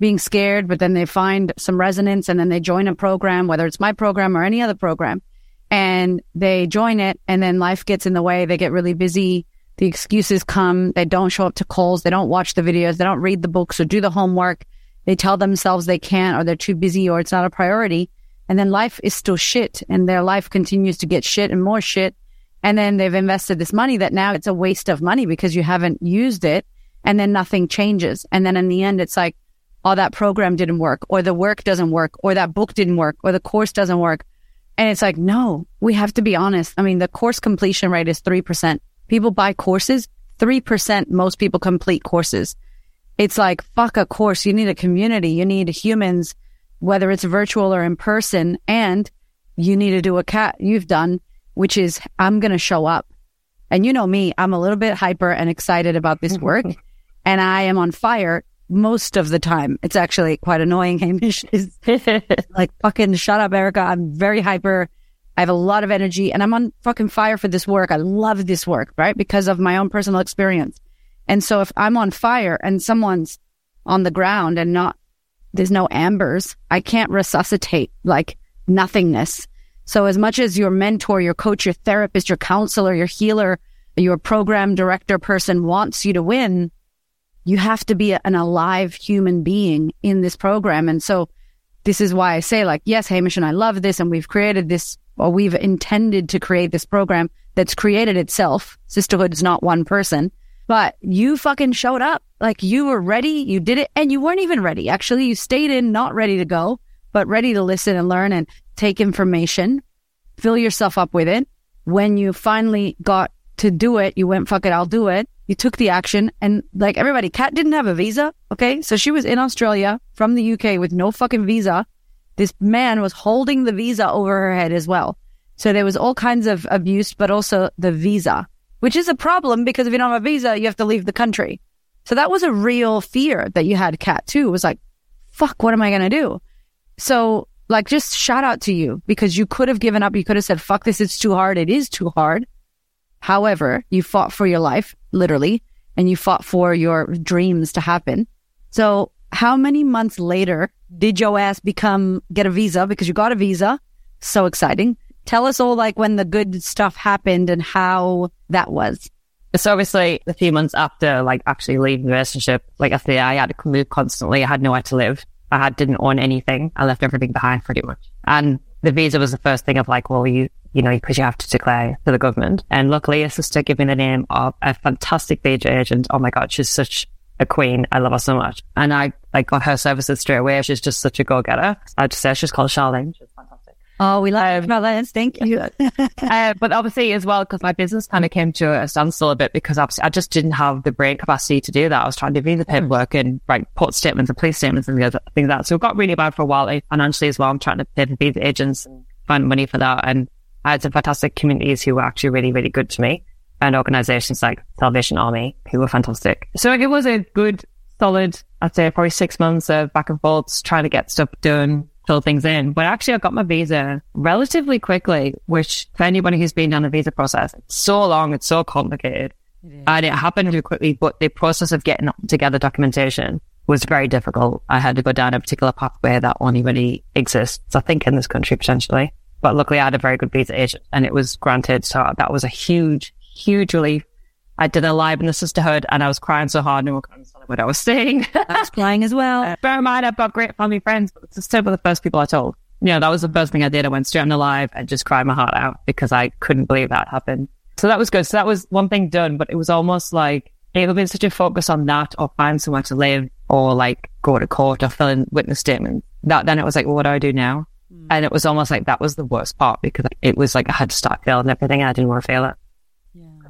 being scared, but then they find some resonance and then they join a program, whether it's my program or any other program and they join it and then life gets in the way. They get really busy. The excuses come. They don't show up to calls. They don't watch the videos. They don't read the books or do the homework. They tell themselves they can't or they're too busy or it's not a priority. And then life is still shit and their life continues to get shit and more shit. And then they've invested this money that now it's a waste of money because you haven't used it and then nothing changes. And then in the end, it's like, oh, that program didn't work or the work doesn't work or that book didn't work or the course doesn't work. And it's like, no, we have to be honest. I mean, the course completion rate is 3%. People buy courses. 3% most people complete courses. It's like, fuck a course. You need a community. You need humans, whether it's virtual or in person. And you need to do a cat you've done, which is I'm going to show up. And you know me, I'm a little bit hyper and excited about this work and I am on fire most of the time. It's actually quite annoying. Hamish is like fucking shut up, Erika. I'm very hyper. I have a lot of energy and I'm on fucking fire for this work. I love this work, right? Because of my own personal experience. And so if I'm on fire and someone's on the ground and not, there's no ambers, I can't resuscitate like nothingness. So as much as your mentor, your coach, your therapist, your counselor, your healer, your program director person wants you to win, you have to be an alive human being in this program. And so this is why I say like, yes, Hamish and I love this and we've created this or we've intended to create this program that's created itself. Sisterhood is not one person, but you fucking showed up. Like you were ready. You did it and you weren't even ready. Actually, you stayed in, not ready to go, but ready to listen and learn and take information, fill yourself up with it. When you finally got to do it, you went, fuck it, I'll do it. You took the action and like everybody, Cat didn't have a visa. Okay. So she was in Australia from the UK with no fucking visa. This man was holding the visa over her head as well. So there was all kinds of abuse, but also the visa, which is a problem because if you don't have a visa, you have to leave the country. So that was a real fear that you had, Cat, too. It was like, fuck, what am I going to do? So like just shout out to you because you could have given up. You could have said, fuck this. It's too hard. It is too hard. However, you fought for your life, literally, and you fought for your dreams to happen. So how many months later did your ass become, get a visa because you got a visa? So exciting. Tell us all like when the good stuff happened and how that was. So obviously a few months after like actually leaving the relationship, like I say, I had to move constantly. I had nowhere to live. I had, didn't own anything. I left everything behind pretty much. And the visa was the first thing of like, well, you, you know, because you have to declare to the government. And luckily a sister gave me the name of a fantastic visa agent. Oh my God, she's such a queen. I love her so much. And I like got her services straight away. She's just such a go getter. I just say she's called Charlene. She's fantastic. Oh, we love um, Charlene. Thank you. uh, but obviously as well, because my business kind of came to a standstill a bit because obviously I just didn't have the brain capacity to do that. I was trying to do the paperwork and write port statements and police statements and the other things like that. So it got really bad for a while financially as well. I'm trying to pay the visa agents and find money for that. And I had some fantastic communities who were actually really, really good to me and organizations like Salvation Army who were fantastic. So it was a good, solid, I'd say probably six months of back and forths trying to get stuff done, fill things in. But actually I got my visa relatively quickly, which for anybody who's been down the visa process, it's so long, it's so complicated. And it happened too quickly, but the process of getting together documentation was very difficult. I had to go down a particular pathway that only really exists, I think, in this country potentially. But luckily I had a very good visa agent and it was granted. So that was a huge, huge relief. I did a live in the sisterhood and I was crying so hard, no one could what I was saying. I was crying as well. Uh, bear in mind, I've got great family friends, but it's still the first people I told. You know, that was the first thing I did. I went straight on the live and just cried my heart out because I couldn't believe that happened. So that was good. So that was one thing done, but it was almost like it would been such a focus on that or find somewhere to live or like go to court or fill in witness statements that then it was like, well, what do I do now? Mm. And it was almost like that was the worst part because it was like I had to start feeling everything. I didn't want to fail it.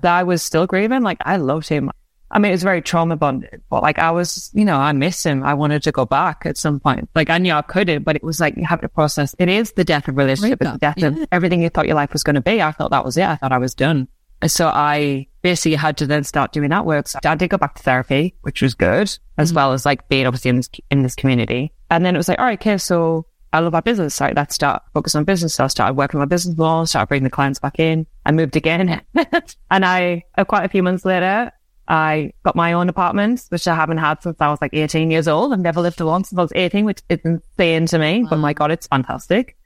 I was still grieving. Like I loved him. I mean, it was very trauma bonded, but like I was, you know, I miss him. I wanted to go back at some point. Like I knew I couldn't, but it was like you have to process. It is the death of relationship. It's the death yeah. of everything you thought your life was going to be. I thought that was it. I thought I was done. So I basically had to then start doing that work. So I did go back to therapy, which was good, as mm-hmm. well as like being obviously in this, in this community. And then it was like, all right, okay, so I love my business. So let's start focus on business. So I started working on my business more, started bringing the clients back in. I moved again. and I, uh, quite a few months later, I got my own apartment, which I haven't had since I was like 18 years old. I've never lived alone since I was 18, which is insane to me. Wow. But my God, it's fantastic.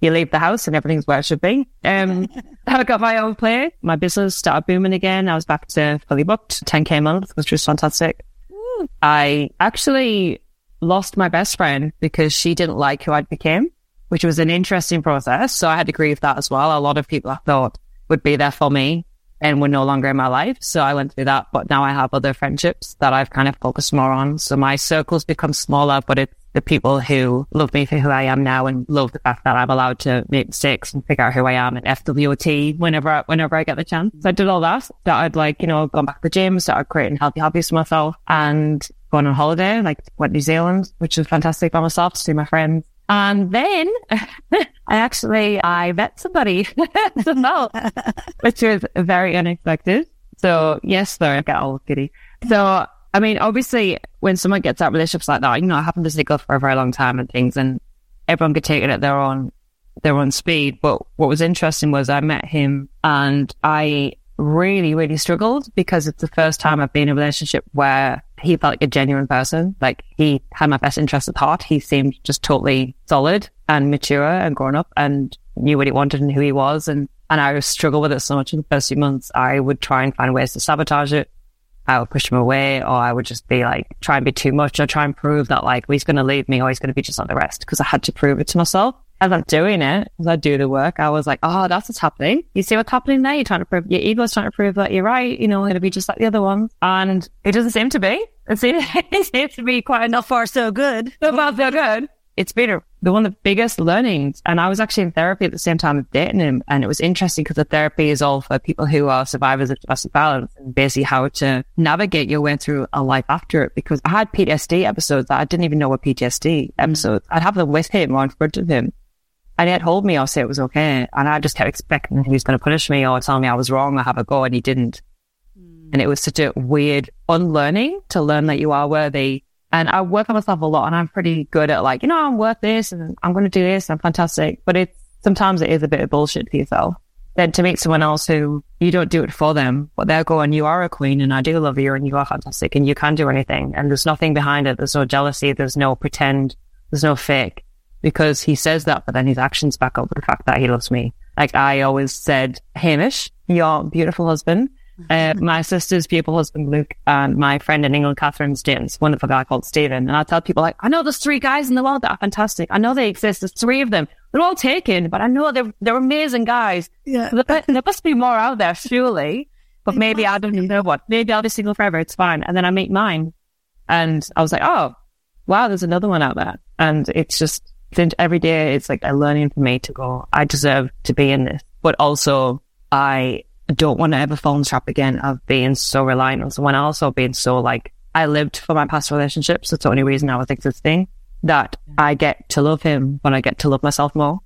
You leave the house and everything's where it should be. Um, I got my own place. My business started booming again. I was back to fully booked, 10k a month, which was fantastic. I actually lost my best friend because she didn't like who I became, which was an interesting process. So I had to grieve that as well. A lot of people I thought would be there for me and were no longer in my life. So I went through that, but now I have other friendships that I've kind of focused more on. So my circles become smaller, but it's the people who love me for who I am now and love the fact that I'm allowed to make mistakes and figure out who I am and FWOT whenever, whenever I get the chance. So I did all that. Started like, you know, gone back to the gym, started creating healthy hobbies for myself and going on holiday, like went New Zealand, which was fantastic by myself to see my friends. And then I actually, I met somebody which was very unexpected. So yes, there, I get all giddy. So, I mean, obviously when someone gets out relationships like that, you know, I happened to stick up for a very long time and things and everyone could take it at their own, their own speed. But what was interesting was I met him and I really, really struggled because it's the first time I've been in a relationship where he felt like a genuine person. Like he had my best interests at heart. He seemed just totally solid and mature and grown up and knew what he wanted and who he was. And, and I struggled with it so much in the first few months. I would try and find ways to sabotage it. I would push him away or I would just be like, try and be too much or try and prove that like, well, he's going to leave me or he's going to be just like the rest because I had to prove it to myself as I'm doing it, as I do the work, I was like, oh, that's what's happening. You see what's happening there? You're trying to prove, your ego's trying to prove that you're right. You know, it'll be just like the other ones. And it doesn't seem to be. It seems, to be quite enough far so good. So far so good. It's been a, the one of the biggest learnings. And I was actually in therapy at the same time of dating him. And it was interesting because the therapy is all for people who are survivors of domestic violence and basically how to navigate your way through a life after it. Because I had PTSD episodes that I didn't even know were PTSD episodes. I'd have them with him or in front of him. And he had told me I'll say it was okay. And I just kept expecting he was going to punish me or tell me I was wrong or have a go. And he didn't. Mm. And it was such a weird unlearning to learn that you are worthy And I work on myself a lot and I'm pretty good at like, you know, I'm worth this and I'm going to do this and I'm fantastic. But it's sometimes it is a bit of bullshit to yourself. Then to meet someone else who you don't do it for them, but they're going, you are a queen and I do love you and you are fantastic and you can do anything. And there's nothing behind it. There's no jealousy. There's no pretend. There's no fake because he says that, but then his actions back up the fact that he loves me. Like I always said, Hamish, your beautiful husband, uh, my sister's beautiful husband, Luke, and my friend in England, Catherine's James, wonderful guy called Stephen. And I tell people like, I know there's three guys in the world that are fantastic. I know they exist. There's three of them. They're all taken, but I know they're, they're amazing guys. Yeah. There, there must be more out there, surely. But maybe I don't know what. Maybe I'll be single forever. It's fine. And then I meet mine. And I was like, oh, wow, there's another one out there. And it's just, every day it's like a learning for me to go, I deserve to be in this. But also, I don't want to ever fall in the trap again of being so reliant on someone else or being so like, I lived for my past relationships. That's the only reason I was existing. That I get to love him, but I get to love myself more.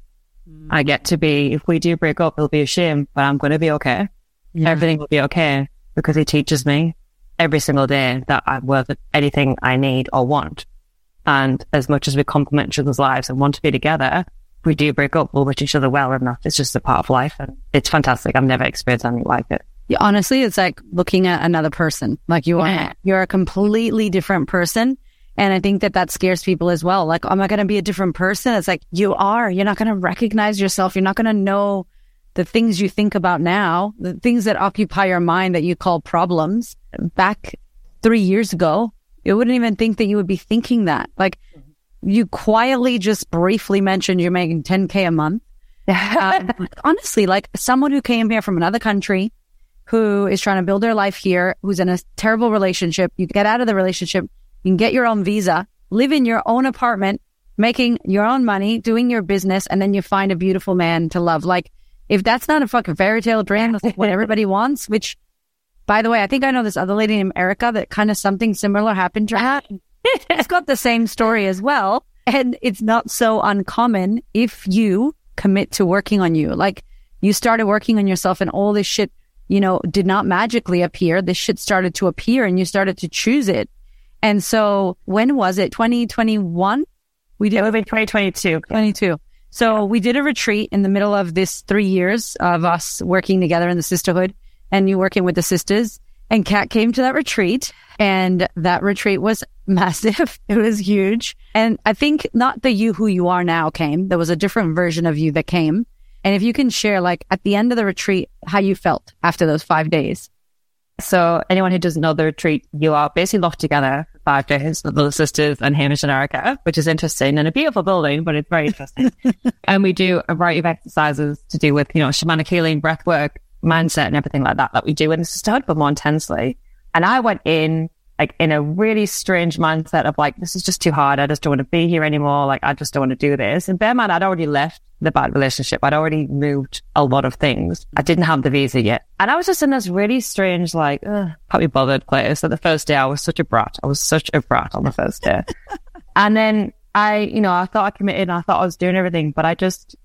I mm. get to be, if we do break up, it'll be a shame, but I'm going to be okay. Yeah. Everything will be okay because he teaches me every single day that I'm worth anything I need or want. And as much as we complement each other's lives and want to be together, we do break up, we'll wish each other well enough. It's just a part of life and it's fantastic. I've never experienced anything like it. Yeah, honestly, it's like looking at another person. Like you Yeah. are, you're a completely different person. And I think that that scares people as well. Like, am I going to be a different person? It's like you are. You're not going to recognize yourself. You're not going to know the things you think about now, the things that occupy your mind that you call problems. Back three years ago, you wouldn't even think that you would be thinking that. Like, you quietly just briefly mentioned you're making 10K a month. Um, honestly, like someone who came here from another country, who is trying to build their life here, who's in a terrible relationship, you get out of the relationship, you can get your own visa, live in your own apartment, making your own money, doing your business, and then you find a beautiful man to love. Like, if that's not a fucking fairy tale dream, that's what everybody wants, which, by the way, I think I know this other lady named Erika that kind of something similar happened to her. it's got the same story as well. And it's not so uncommon if you commit to working on you. Like you started working on yourself and all this shit, you know, did not magically appear. This shit started to appear and you started to choose it. And so when was it? 2021? We did It would been 2022. 22. So we did a retreat in the middle of this three years of us working together in the sisterhood and you working with the sisters. And Cat came to that retreat and that retreat was massive. It was huge. And I think not the you who you are now came. There was a different version of you that came. And if you can share like at the end of the retreat, how you felt after those five days. So anyone who doesn't know the retreat, you are basically locked together for five days with the sisters and Hamish and Erika, which is interesting and a beautiful building, but it's very interesting. and we do a variety of exercises to do with, you know, shamanic healing, breath work, mindset and everything like that that we do in the sisterhood, but more intensely. And I went in like in a really strange mindset of like, this is just too hard. I just don't want to be here anymore. Like, I just don't want to do this. And bear in mind, I'd already left the bad relationship. I'd already moved a lot of things. I didn't have the visa yet. And I was just in this really strange, like, can't be bothered place. So the first day I was such a brat. I was such a brat on the first day. and then I, you know, I thought I committed and I thought I was doing everything, but I just,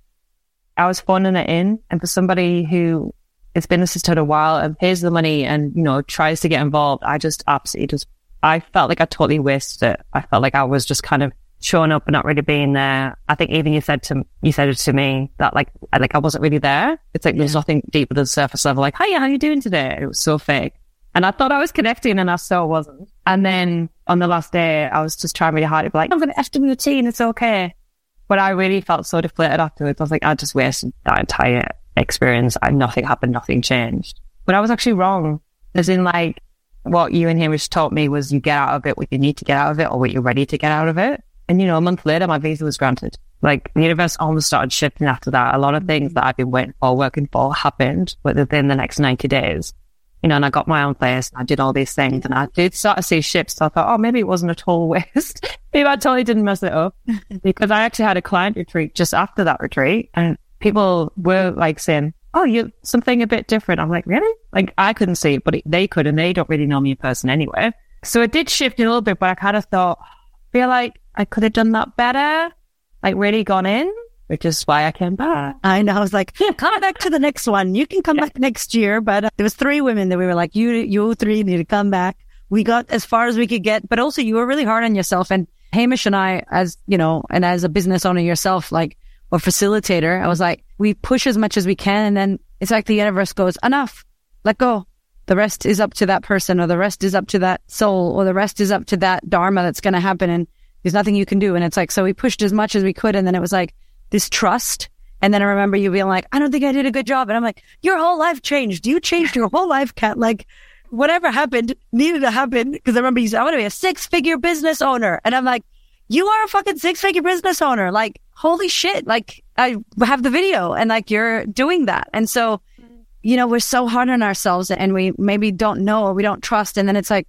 I was phoning it in. And for somebody who has been the sisterhood a while and pays the money and, you know, tries to get involved, I just absolutely just, I felt like I totally wasted it. I felt like I was just kind of showing up and not really being there. I think even you said to, you said it to me that like, I, like I wasn't really there. It's like there's nothing deeper than surface level. Like, hi, how you doing today? It was so fake. And I thought I was connecting and I so wasn't. And then on the last day, I was just trying really hard to be like, I'm going to F W T and it's okay. But I really felt so deflated afterwards. I was like, I just wasted that entire experience. And nothing happened, nothing changed. But I was actually wrong. As in like, what you and Hamish taught me was you get out of it what you need to get out of it or what you're ready to get out of it. And you know, a month later, my visa was granted. Like the universe almost started shifting after that. A lot of things that I've been waiting for, working for happened within the next 90 days. You know, and I got my own place and I did all these things and I did start to see shifts. So I thought, oh, maybe it wasn't a total waste. maybe I totally didn't mess it up because I actually had a client retreat just after that retreat and people were like saying, oh, you're something a bit different. I'm like, really? Like I couldn't see it, but it, they could, and they don't really know me in person anyway. So it did shift a little bit, but I kind of thought, feel like I could have done that better, like really gone in, which is why I came back. I know. I was like, come back to the next one. You can come back next year. But uh, there was three women that we were like, you, you three need to come back. we got as far as we could get, but also you were really hard on yourself. And Hamish and I, as you know, and as a business owner yourself, like or facilitator, I was like, we push as much as we can. And then it's like the universe goes, enough, let go. The rest is up to that person or the rest is up to that soul or the rest is up to that dharma that's going to happen. And there's nothing you can do. And it's like, so we pushed as much as we could. And then it was like this trust. And then I remember you being like, I don't think I did a good job. And I'm like, your whole life changed. You changed your whole life, Cat. Like whatever happened needed to happen. Cause I remember you said, I want to be a six figure business owner. And I'm like, you are a fucking six figure business owner. Like, holy shit. Like I have the video and like you're doing that. And so, you know, we're so hard on ourselves and we maybe don't know or we don't trust. And then it's like,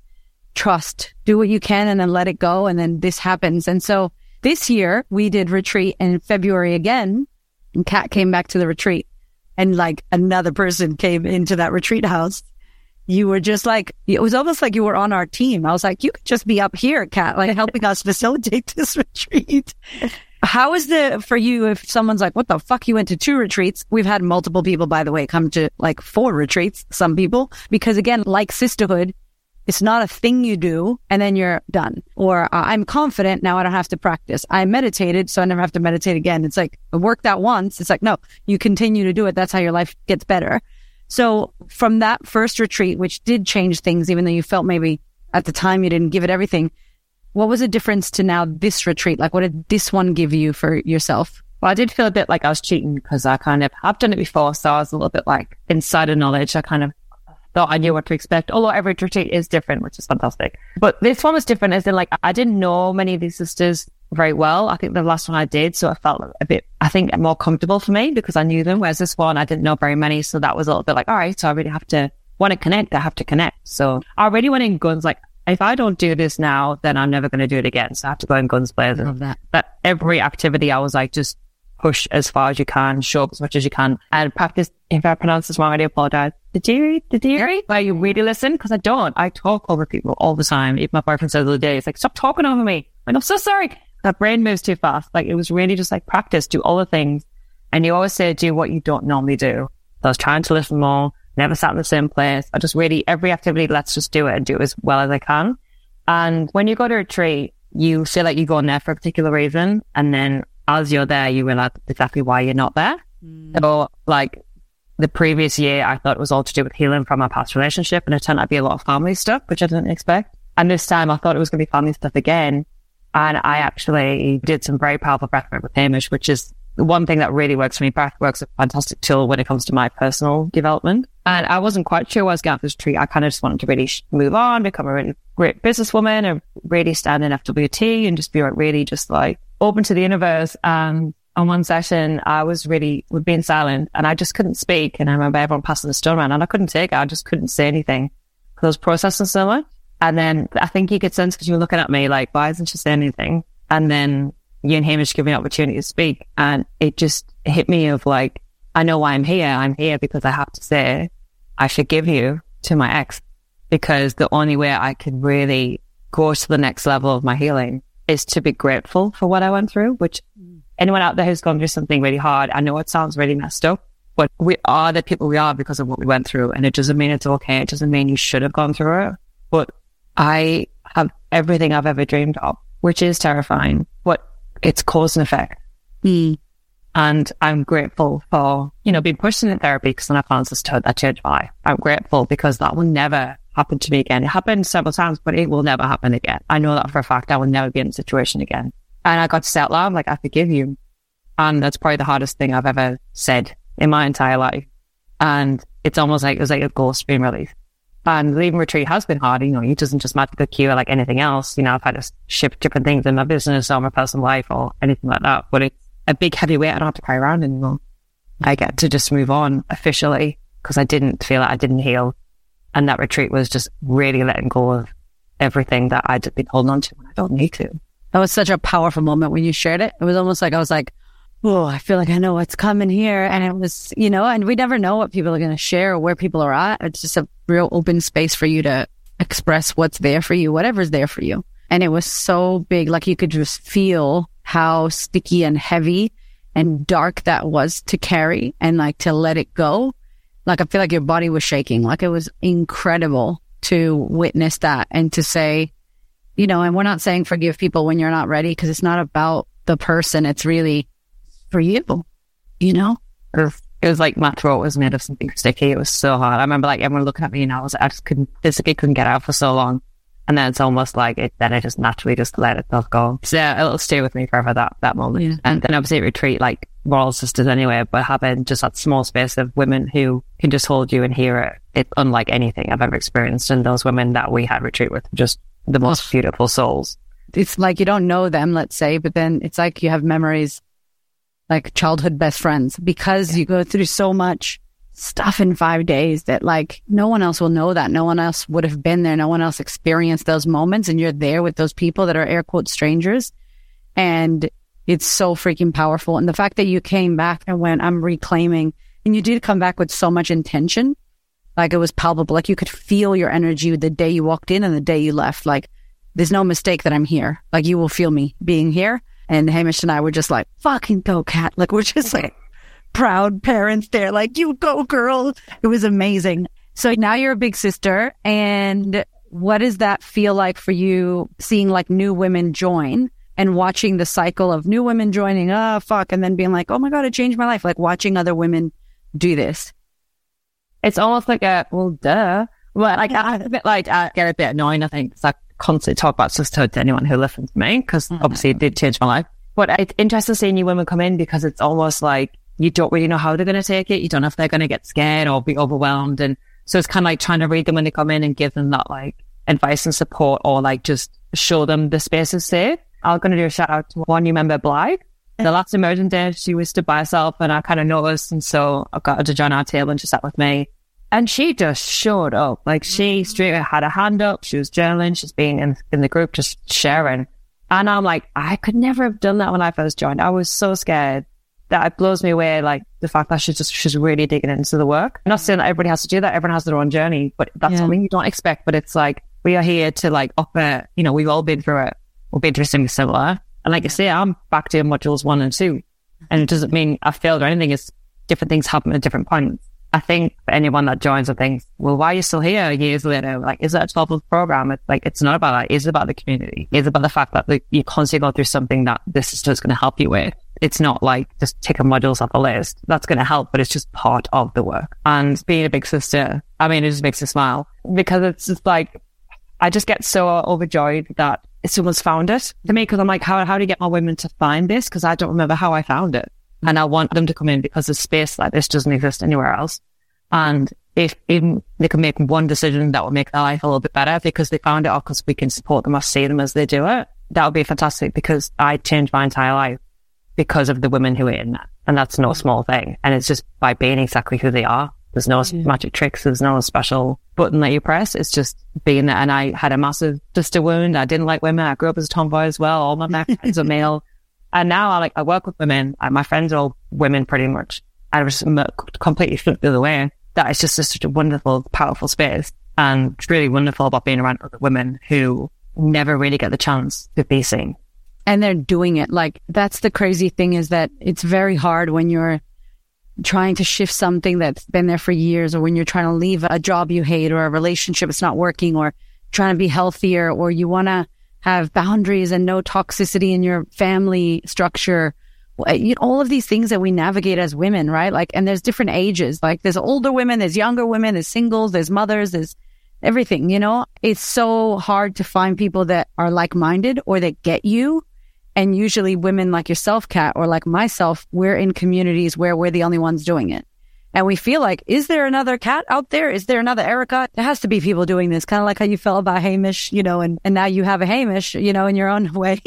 trust, do what you can and then let it go. And then this happens. And so this year we did retreat in February again and Cat came back to the retreat and like another person came into that retreat house you were just like, it was almost like you were on our team. I was like, you could just be up here, Cat, like helping us facilitate this retreat. How is the, for you, if someone's like, what the fuck, you went to two retreats? We've had multiple people, by the way, come to like four retreats, some people, because again, like sisterhood, it's not a thing you do and then you're done. Or uh, I'm confident now I don't have to practice. I meditated, so I never have to meditate again. It's like I worked that once. It's like, no, you continue to do it. That's how your life gets better. So from that first retreat, which did change things, even though you felt maybe at the time you didn't give it everything, what was the difference to now this retreat? Like, what did this one give you for yourself? Well, I did feel a bit like I was cheating because I kind of, I've done it before. So I was a little bit like insider knowledge. I kind of thought I knew what to expect. Although every retreat is different, which is fantastic. But this one was different as in like, I didn't know many of these sisters very well. I think the last one I did, so it felt a bit, I think, more comfortable for me because I knew them. Whereas this one, I didn't know very many, so that was a little bit like, all right, so I really have to want to connect. I have to connect. So I already went in guns like, if I don't do this now, then I'm never going to do it again. So I have to go in guns blazing. Love that. That every activity, I was like, just push as far as you can, show up as much as you can, and practice. If I pronounce this wrong, I do apologize. Dadirri, the theory, where you really listen, because I don't. I talk over people all the time. If my boyfriend said the other day, it's like, stop talking over me. I'm so sorry that brain moves too fast. Like it was really just like practice, do all the things. And you always say, do what you don't normally do. So I was trying to listen more, never sat in the same place. I just really, every activity, let's just do it and do it as well as I can. And when you go to a retreat, you feel like you're going there for a particular reason. And then as you're there, you realize exactly why you're not there. Mm. So like the previous year, I thought it was all to do with healing from my past relationship and it turned out to be a lot of family stuff, which I didn't expect. And this time I thought it was going to be family stuff again. And I actually did some very powerful breathwork with Hamish, which is one thing that really works for me. Breathwork's a fantastic tool when it comes to my personal development. And I wasn't quite sure I was going for this treat. I kind of just wanted to really move on, become a really great businesswoman and really stand in FWT and just be really just like open to the universe. And on one session, I was really would being silent and I just couldn't speak. And I remember everyone passing the stone around and I couldn't take it. I just couldn't say anything because I was processing so much. And then I think you could sense because you were looking at me like, why isn't she saying anything? And then you and Hamish give me an opportunity to speak. And it just hit me of like, I know why I'm here. I'm here because I have to say, I forgive you to my ex because the only way I can really go to the next level of my healing is to be grateful for what I went through, which anyone out there who's gone through something really hard, I know it sounds really messed up, but we are the people we are because of what we went through. And it doesn't mean it's okay. It doesn't mean you should have gone through it, but I have everything I've ever dreamed of, which is terrifying, but it's cause and effect. Mm. And I'm grateful for, you know, being pushed into therapy because then I found this that changed my. I'm grateful because that will never happen to me again. It happened several times, but it will never happen again. I know that for a fact. I will never be in a situation again. And I got to say out loud, like, I forgive you. And that's probably the hardest thing I've ever said in my entire life. And it's almost like it was like a ghost being released. And leaving retreat has been hard. You know, it doesn't just magically cure like anything else. You know, I've had to shift different things in my business or my personal life or anything like that. But it's a big heavy weight I don't have to carry around anymore. I get to just move on officially because I didn't feel like I didn't heal. And that retreat was just really letting go of everything that I'd been holding on to I don't need to. That was such a powerful moment when you shared it. It was almost like I was like, oh, I feel like I know what's coming here. And it was, you know, and we never know what people are going to share or where people are at. It's just a real open space for you to express what's there for you, whatever's there for you. And it was so big. Like you could just feel how sticky and heavy and dark that was to carry and like to let it go. Like I feel like your body was shaking. Like it was incredible. to witness that and to say, you know, and we're not saying forgive people when you're not ready because it's not about the person. It's really for you, you know? It was like my throat was made of something sticky. It was so hard. I remember like everyone looking at me and I was, I just couldn't, physically couldn't get out for so long. And then it's almost like it, then I just naturally just let itself go. So yeah, it'll stay with me forever, that, that moment. Yeah. And then obviously retreat, like we're all sisters anyway, but having just that small space of women who can just hold you and hear it, it's unlike anything I've ever experienced. And those women that we had retreat with, just the most beautiful souls. It's like you don't know them, let's say, but then it's like you have memories like childhood best friends because you go through so much stuff in five days that like no one else will know that. No one else would have been there. No one else experienced those moments. And you're there with those people that are air quote strangers. And it's so freaking powerful. And the fact that you came back and went, I'm reclaiming and you did come back with so much intention. Like it was palpable. Like you could feel your energy the day you walked in and the day you left. Like there's no mistake that I'm here. Like you will feel me being here. And Hamish and I were just like, fucking go, Cat. Like we're just like proud parents there. Like you go, girl. It was amazing. So now you're a big sister. And what does that feel like for you seeing like new women join and watching the cycle of new women joining? Oh, fuck. And then being like, oh my God, it changed my life. Like watching other women do this. It's almost like a, well, duh. Well, like, I, a bit like, I get a bit annoying, I think. It's like, constantly talk about sisterhood to anyone who listens to me because mm-hmm. obviously it did change my life. But it's interesting seeing new women come in because it's almost like you don't really know how they're going to take it. You don't know if they're going to get scared or be overwhelmed. And so it's kind of like trying to read them when they come in and give them that like advice and support or like just show them the space is safe. I'm going to do a shout out to one new member, Blythe. The last immersion day, she was stood by herself and I kind of noticed. And so I got her to join our table and she sat with me. And she just showed up. Like she mm-hmm. straight had a hand up. She was journaling. She's been in, in the group just sharing. And I'm like, I could never have done that when I first joined. I was so scared that it blows me away. Like the fact that she's just, she's really digging into the work. I'm not saying that everybody has to do that. Everyone has their own journey, but that's yeah. something you don't expect. But it's like, we are here to like offer, you know, we've all been through it. We've been through something similar. And like I say, I'm back to modules one and two. And it doesn't mean I failed or anything. It's different things happen at different points. I think anyone that joins and thinks, well, why are you still here years later? Like, is that a 12 month program? It's like, it's not about that. It's about the community. It's about the fact that like, you constantly go through something that this is just going to help you with. It's not like just taking modules off the list. That's going to help, but it's just part of the work. And being a big sister, I mean, it just makes me smile because it's just like, I just get so overjoyed that someone's found it to me because I'm like, how, how do you get more women to find this? Because I don't remember how I found it. And I want them to come in because a space like this doesn't exist anywhere else. And if even they can make one decision that will make their life a little bit better because they found it or because we can support them or see them as they do it, that would be fantastic because I changed my entire life because of the women who are in that. And that's no small thing. And it's just by being exactly who they are. There's no yeah. magic tricks. There's no special button that you press. It's just being there. And I had a massive sister wound. I didn't like women. I grew up as a tomboy as well. All my friends are male. And now I like, I work with women. my friends are all women pretty much. I was completely flipped the other way. That is just such a wonderful, powerful space. And it's really wonderful about being around other women who never really get the chance to be seen. And they're doing it. Like that's the crazy thing is that it's very hard when you're trying to shift something that's been there for years or when you're trying to leave a job you hate or a relationship that's not working or trying to be healthier or you want to have boundaries and no toxicity in your family structure. All of these things that we navigate as women, right? Like, and there's different ages. Like, there's older women, there's younger women, there's singles, there's mothers, there's everything, you know? It's so hard to find people that are like minded or that get you. And usually women like yourself, Cat, or like myself, we're in communities where we're the only ones doing it and we feel like, is there another Cat out there? Is there another Erika? There has to be people doing this, kind of like how you felt about Hamish, you know, and, and now you have a Hamish, you know, in your own way.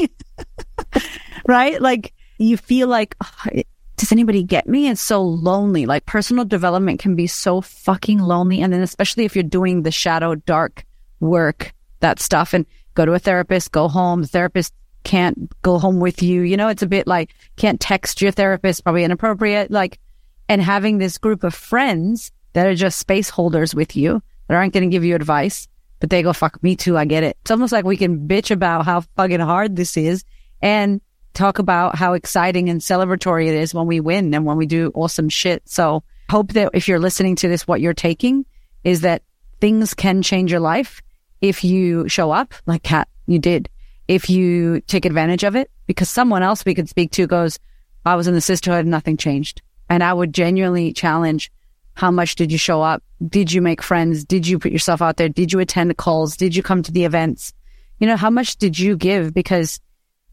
right? Like you feel like, oh, does anybody get me? It's so lonely. Like personal development can be so fucking lonely. And then especially if you're doing the shadow dark work, that stuff and go to a therapist, go home. The therapist can't go home with you. You know, it's a bit like can't text your therapist, probably inappropriate. Like and having this group of friends that are just space holders with you that aren't going to give you advice, but they go, fuck me too. I get it. It's almost like we can bitch about how fucking hard this is and talk about how exciting and celebratory it is when we win and when we do awesome shit. So hope that if you're listening to this, what you're taking is that things can change your life if you show up like Cat, you did. If you take advantage of it, because someone else we could speak to goes, I was in the sisterhood, and nothing changed. And I would genuinely challenge how much did you show up? Did you make friends? Did you put yourself out there? Did you attend the calls? Did you come to the events? You know, how much did you give? Because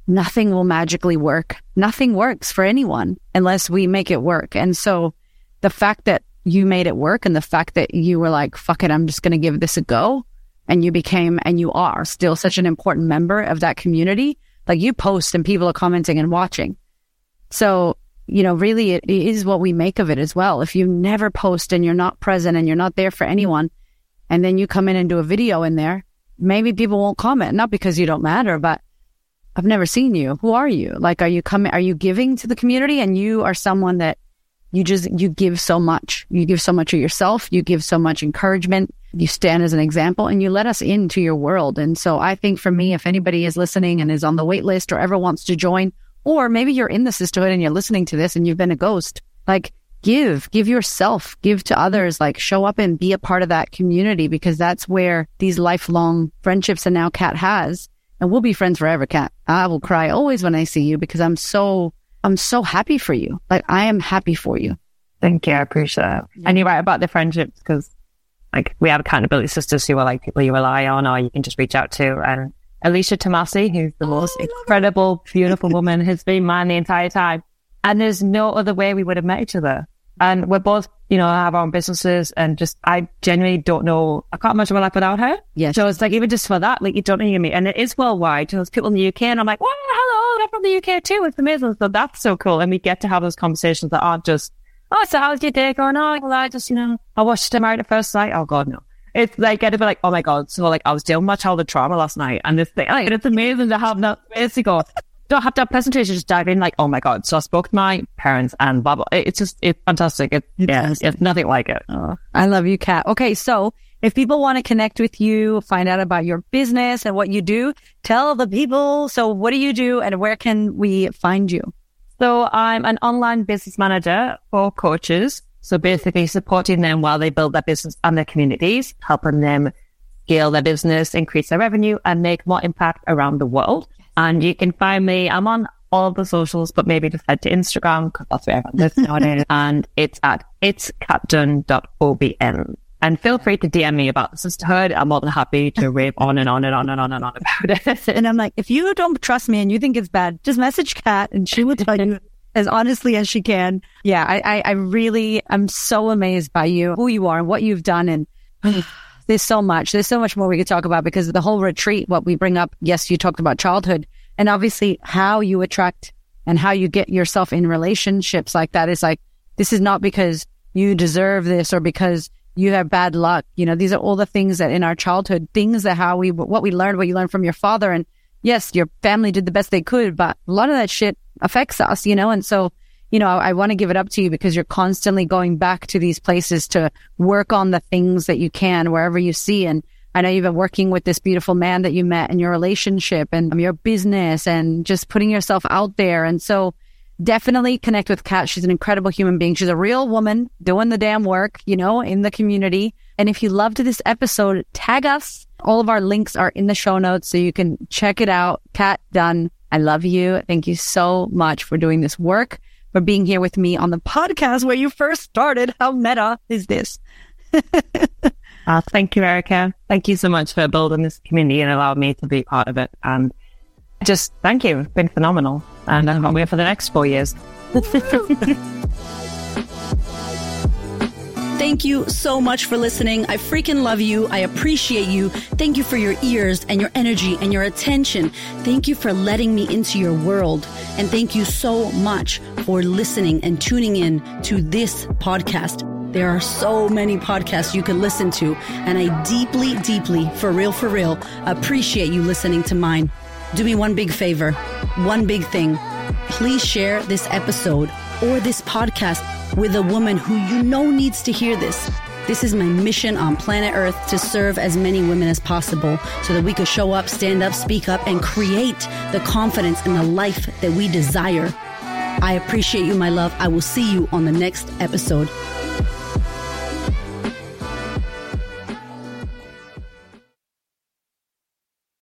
nothing will magically work. Nothing works for anyone unless we make it work. And so the fact that you made it work and the fact that you were like, fuck it, I'm just going to give this a go. And you became and you are still such an important member of that community. Like you post and people are commenting and watching. So, you know, really it is what we make of it as well. If you never post and you're not present and you're not there for mm-hmm. anyone, and then you come in and do a video in there, maybe people won't comment, not because you don't matter, but I've never seen you. Who are you? Like, are you coming, are you giving to the community? And you are someone that you just, you give so much. You give so much of yourself. You give so much encouragement. You stand as an example and you let us into your world. And so I think for me, if anybody is listening and is on the wait list or ever wants to join, or maybe you're in the Sistahood and you're listening to this and you've been a ghost, like give, give yourself, give to others, like show up and be a part of that community because that's where these lifelong friendships and now Cat has. And we'll be friends forever, Cat. I will cry always when I see you because I'm so I'm so happy for you. Like I am happy for you. Thank you. I appreciate that. Yeah. And you're right about the friendships because like we have accountability sisters who are like people you rely on or you can just reach out to. And Alicia Tomasi, who's the oh, most incredible, beautiful woman, has been mine the entire time. And there's no other way we would have met each other. And we're both, you know, have our own businesses and just, I genuinely don't know, I can't imagine my life without her. Yeah. So it's like, even just for that, like, you don't hear me. And it is worldwide. So there's people in the UK and I'm like, well, hello, they're from the UK too. It's amazing. So that's so cool. And we get to have those conversations that aren't just, oh, so how's your day going on? Well, I just, you know, I watched Married at First Sight. Oh God, no. It's like, get to be like, oh my God. So like, I was dealing with my childhood trauma last night and this thing, like, and it's amazing to have that space to go, don't have to have presentation, just dive in like, oh my God. So I spoke to my parents and blah, blah. It's just, it's fantastic. It, it's yeah, it's nothing like it. Oh, I love you, Cat. Okay. So if people want to connect with you, find out about your business and what you do, tell the people. So what do you do and where can we find you? So I'm an online business manager for coaches. So basically supporting them while they build their business and their communities, helping them scale their business, increase their revenue and make more impact around the world. And you can find me. I'm on all the socials, but maybe just head to Instagram because that's where everyone lives nowadays. and it's at it's katdunn.obn. And feel free to DM me about the Sistahood. I'm more than happy to rave on and on and on and on and on about it. And I'm like, if you don't trust me and you think it's bad, just message Cat and she will tell you as honestly as she can. Yeah, I, I, I really, I'm so amazed by you, who you are and what you've done. And there's so much. There's so much more we could talk about because the whole retreat, what we bring up. Yes, you talked about childhood and obviously how you attract and how you get yourself in relationships like that is like, this is not because you deserve this or because you have bad luck. You know, these are all the things that in our childhood, things that how we, what we learned, what you learned from your father. And yes, your family did the best they could, but a lot of that shit affects us, you know? And so you know, I, I want to give it up to you because you're constantly going back to these places to work on the things that you can wherever you see. And I know you've been working with this beautiful man that you met in your relationship and your business and just putting yourself out there. And so definitely connect with Cat. She's an incredible human being. She's a real woman doing the damn work, you know, in the community. And if you loved this episode, tag us. All of our links are in the show notes so you can check it out. Cat Dunn, I love you. Thank you so much for doing this work for being here with me on the podcast where you first started. How meta is this? uh, thank you, Erika. Thank you so much for building this community and allowing me to be part of it. And just thank you. It's been phenomenal. And I'm here for the next four years. Thank you so much for listening. I freaking love you. I appreciate you. Thank you for your ears and your energy and your attention. Thank you for letting me into your world. And thank you so much for listening and tuning in to this podcast. There are so many podcasts you can listen to, and I deeply, deeply, for real, for real, appreciate you listening to mine. Do me one big favor, one big thing. Please share this episode or this podcast with a woman who you know needs to hear this. This is my mission on planet Earth to serve as many women as possible so that we could show up, stand up, speak up, and create the confidence and the life that we desire. I appreciate you, my love. I will see you on the next episode.